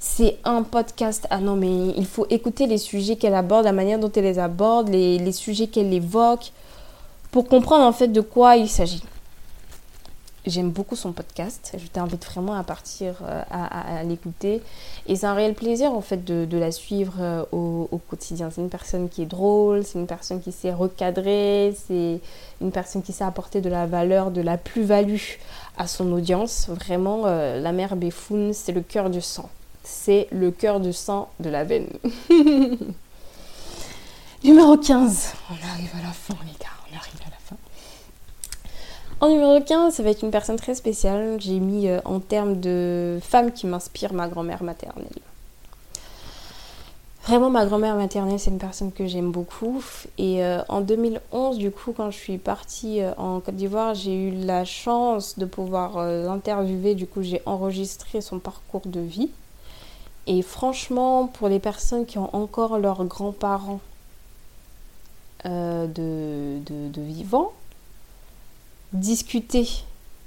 C'est un podcast. Ah non, mais il faut écouter les sujets qu'elle aborde, la manière dont elle les aborde, les, les sujets qu'elle évoque, pour comprendre en fait de quoi il s'agit. J'aime beaucoup son podcast. Je t'invite vraiment à partir euh, à, l'écouter. Et c'est un réel plaisir en fait de, la suivre euh, au, quotidien. C'est une personne qui est drôle, c'est une personne qui sait recadrer, c'est une personne qui sait apporter de la valeur, de la plus-value à son audience. Vraiment, euh, la mère Béfoun, c'est le cœur du sang. C'est le cœur du sang de la veine. Numéro 15. On arrive à la fin les gars, on arrive à la fin. En numéro 15, ça va être une personne très spéciale. J'ai mis euh, en termes de femme qui m'inspire ma grand-mère maternelle. Vraiment, ma grand-mère maternelle, c'est une personne que j'aime beaucoup. Et euh, en 2011, du coup, quand je suis partie euh, en Côte d'Ivoire, j'ai eu la chance de pouvoir l'interviewer. Du coup, j'ai enregistré son parcours de vie. Et franchement, pour les personnes qui ont encore leurs grands-parents de vivants, discuter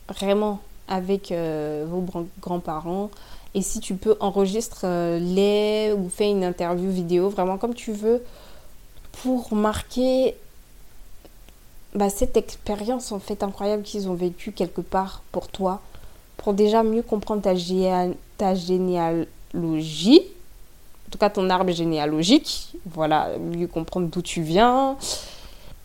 vraiment avec euh, vos grands-parents. Et si tu peux, enregistre-les ou fais une interview vidéo, vraiment comme tu veux, pour marquer bah, cette expérience en fait incroyable qu'ils ont vécue quelque part pour toi, pour déjà mieux comprendre ta, ta généalogie, en tout cas ton arbre généalogique, voilà, mieux comprendre d'où tu viens,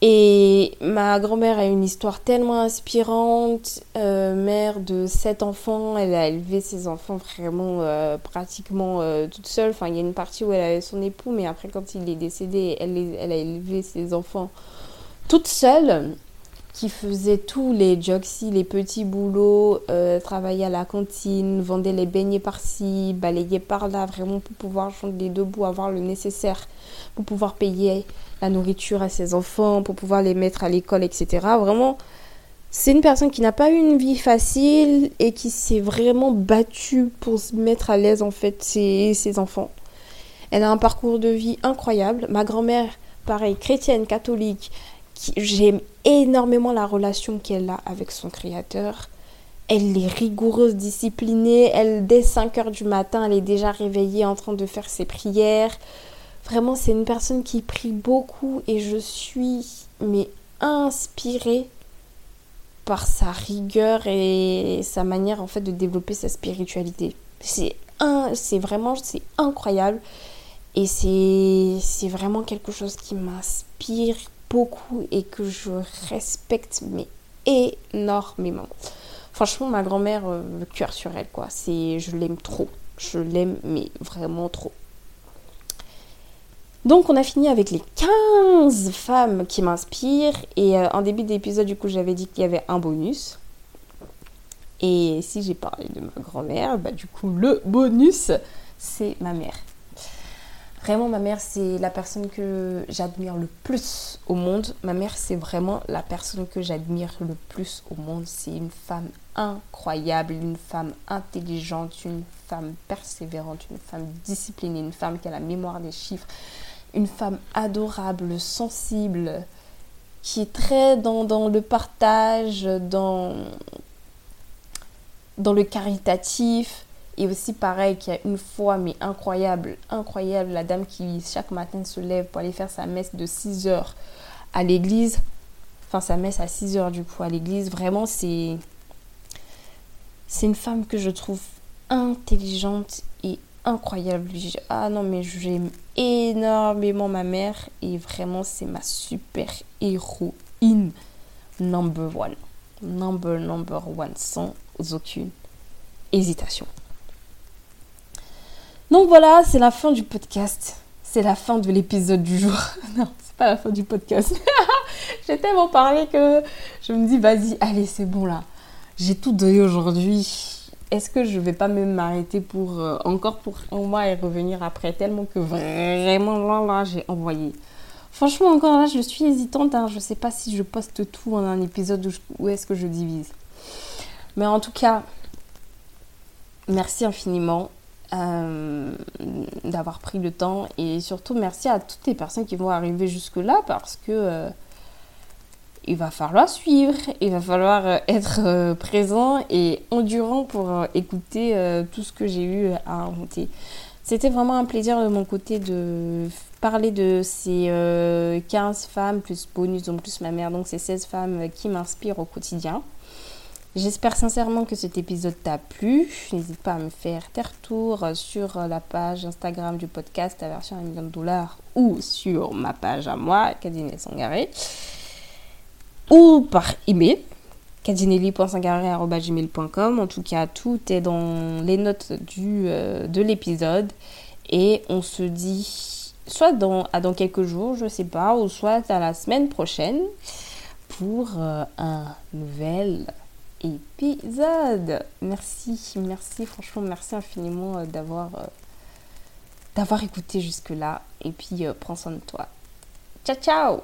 et ma grand-mère a une histoire tellement inspirante, euh, mère de sept enfants, elle a élevé ses enfants vraiment euh, pratiquement euh, toute seule. Enfin, il y a une partie où elle avait son époux, mais après quand il est décédé, elle, a élevé ses enfants toute seule, qui faisait tous les joxy, les petits boulots, travaillait à la cantine, vendait les beignets par-ci, balayait par-là, vraiment pour pouvoir les debout, avoir le nécessaire pour pouvoir payer la nourriture à ses enfants, pour pouvoir les mettre à l'école, etc. Vraiment, c'est une personne qui n'a pas eu une vie facile et qui s'est vraiment battue pour se mettre à l'aise en fait ses, ses enfants. Elle a un parcours de vie incroyable. Ma grand-mère, pareil, chrétienne, catholique, j'aime énormément la relation qu'elle a avec son créateur. Elle est rigoureuse, disciplinée. Elle, dès 5 heures du matin, elle est déjà réveillée en train de faire ses prières. Vraiment, c'est une personne qui prie beaucoup et je suis mais inspirée par sa rigueur et sa manière en fait de développer sa spiritualité. C'est un, c'est vraiment c'est incroyable et c'est vraiment quelque chose qui m'inspire beaucoup et que je respecte mais énormément. Franchement, ma grand-mère, euh, le cœur sur elle, quoi. C'est, je l'aime trop. Je l'aime, mais vraiment trop. Donc on a fini avec les 15 femmes qui m'inspirent. Et euh, en début d'épisode, du coup, j'avais dit qu'il y avait un bonus. Et si j'ai parlé de ma grand-mère, bah, du coup, le bonus, c'est ma mère. Vraiment, ma mère, c'est la personne que j'admire le plus au monde. Ma mère, c'est vraiment la personne que j'admire le plus au monde. C'est une femme incroyable, une femme intelligente, une femme persévérante, une femme disciplinée, une femme qui a la mémoire des chiffres, une femme adorable, sensible, qui est très dans, dans le partage, dans, dans le caritatif et aussi pareil qu'il y a une fois, mais incroyable, incroyable, la dame qui chaque matin se lève pour aller faire sa messe de 6 heures à l'église. Enfin, sa messe à 6 heures du coup à l'église. Vraiment, c'est... C'est une femme que je trouve intelligente incroyable. Ah non, mais j'aime énormément ma mère et vraiment, c'est ma super héroïne number one. Number, number one, sans aucune hésitation. Donc voilà, c'est la fin du podcast. C'est la fin de l'épisode du jour. non, c'est pas la fin du podcast. J'ai tellement parlé que je me dis, vas-y, allez, c'est bon là. J'ai tout donné aujourd'hui. Est-ce que je vais pas même m'arrêter pour euh, encore pour un mois et revenir après tellement que vraiment là, là j'ai envoyé. Franchement, encore là, je suis hésitante. Hein. Je sais pas si je poste tout en un épisode ou est-ce que je divise. Mais en tout cas, merci infiniment. Euh, d'avoir pris le temps et surtout merci à toutes les personnes qui vont arriver jusque là parce que euh, il va falloir suivre, il va falloir euh, être présent et endurant pour écouter tout ce que j'ai eu à inventer. C'était vraiment un plaisir de mon côté de parler de ces 15 femmes plus bonus, donc plus ma mère, donc ces 16 femmes qui m'inspirent au quotidien. J'espère sincèrement que cet épisode t'a plu. N'hésite pas à me faire tes retours sur la page Instagram du podcast, la version 1 million de dollars, ou sur ma page à moi, Kadine Sangaré, ou par email, kadinelli.sangaré.gmail.com. En tout cas, tout est dans les notes du, euh, de l'épisode. Et on se dit soit dans, à dans quelques jours, je sais pas, ou soit à la semaine prochaine pour euh, un nouvel épisode. Merci, merci, franchement, merci infiniment euh, d'avoir d'avoir écouté jusque-là. Et puis, prends soin de toi. Ciao, ciao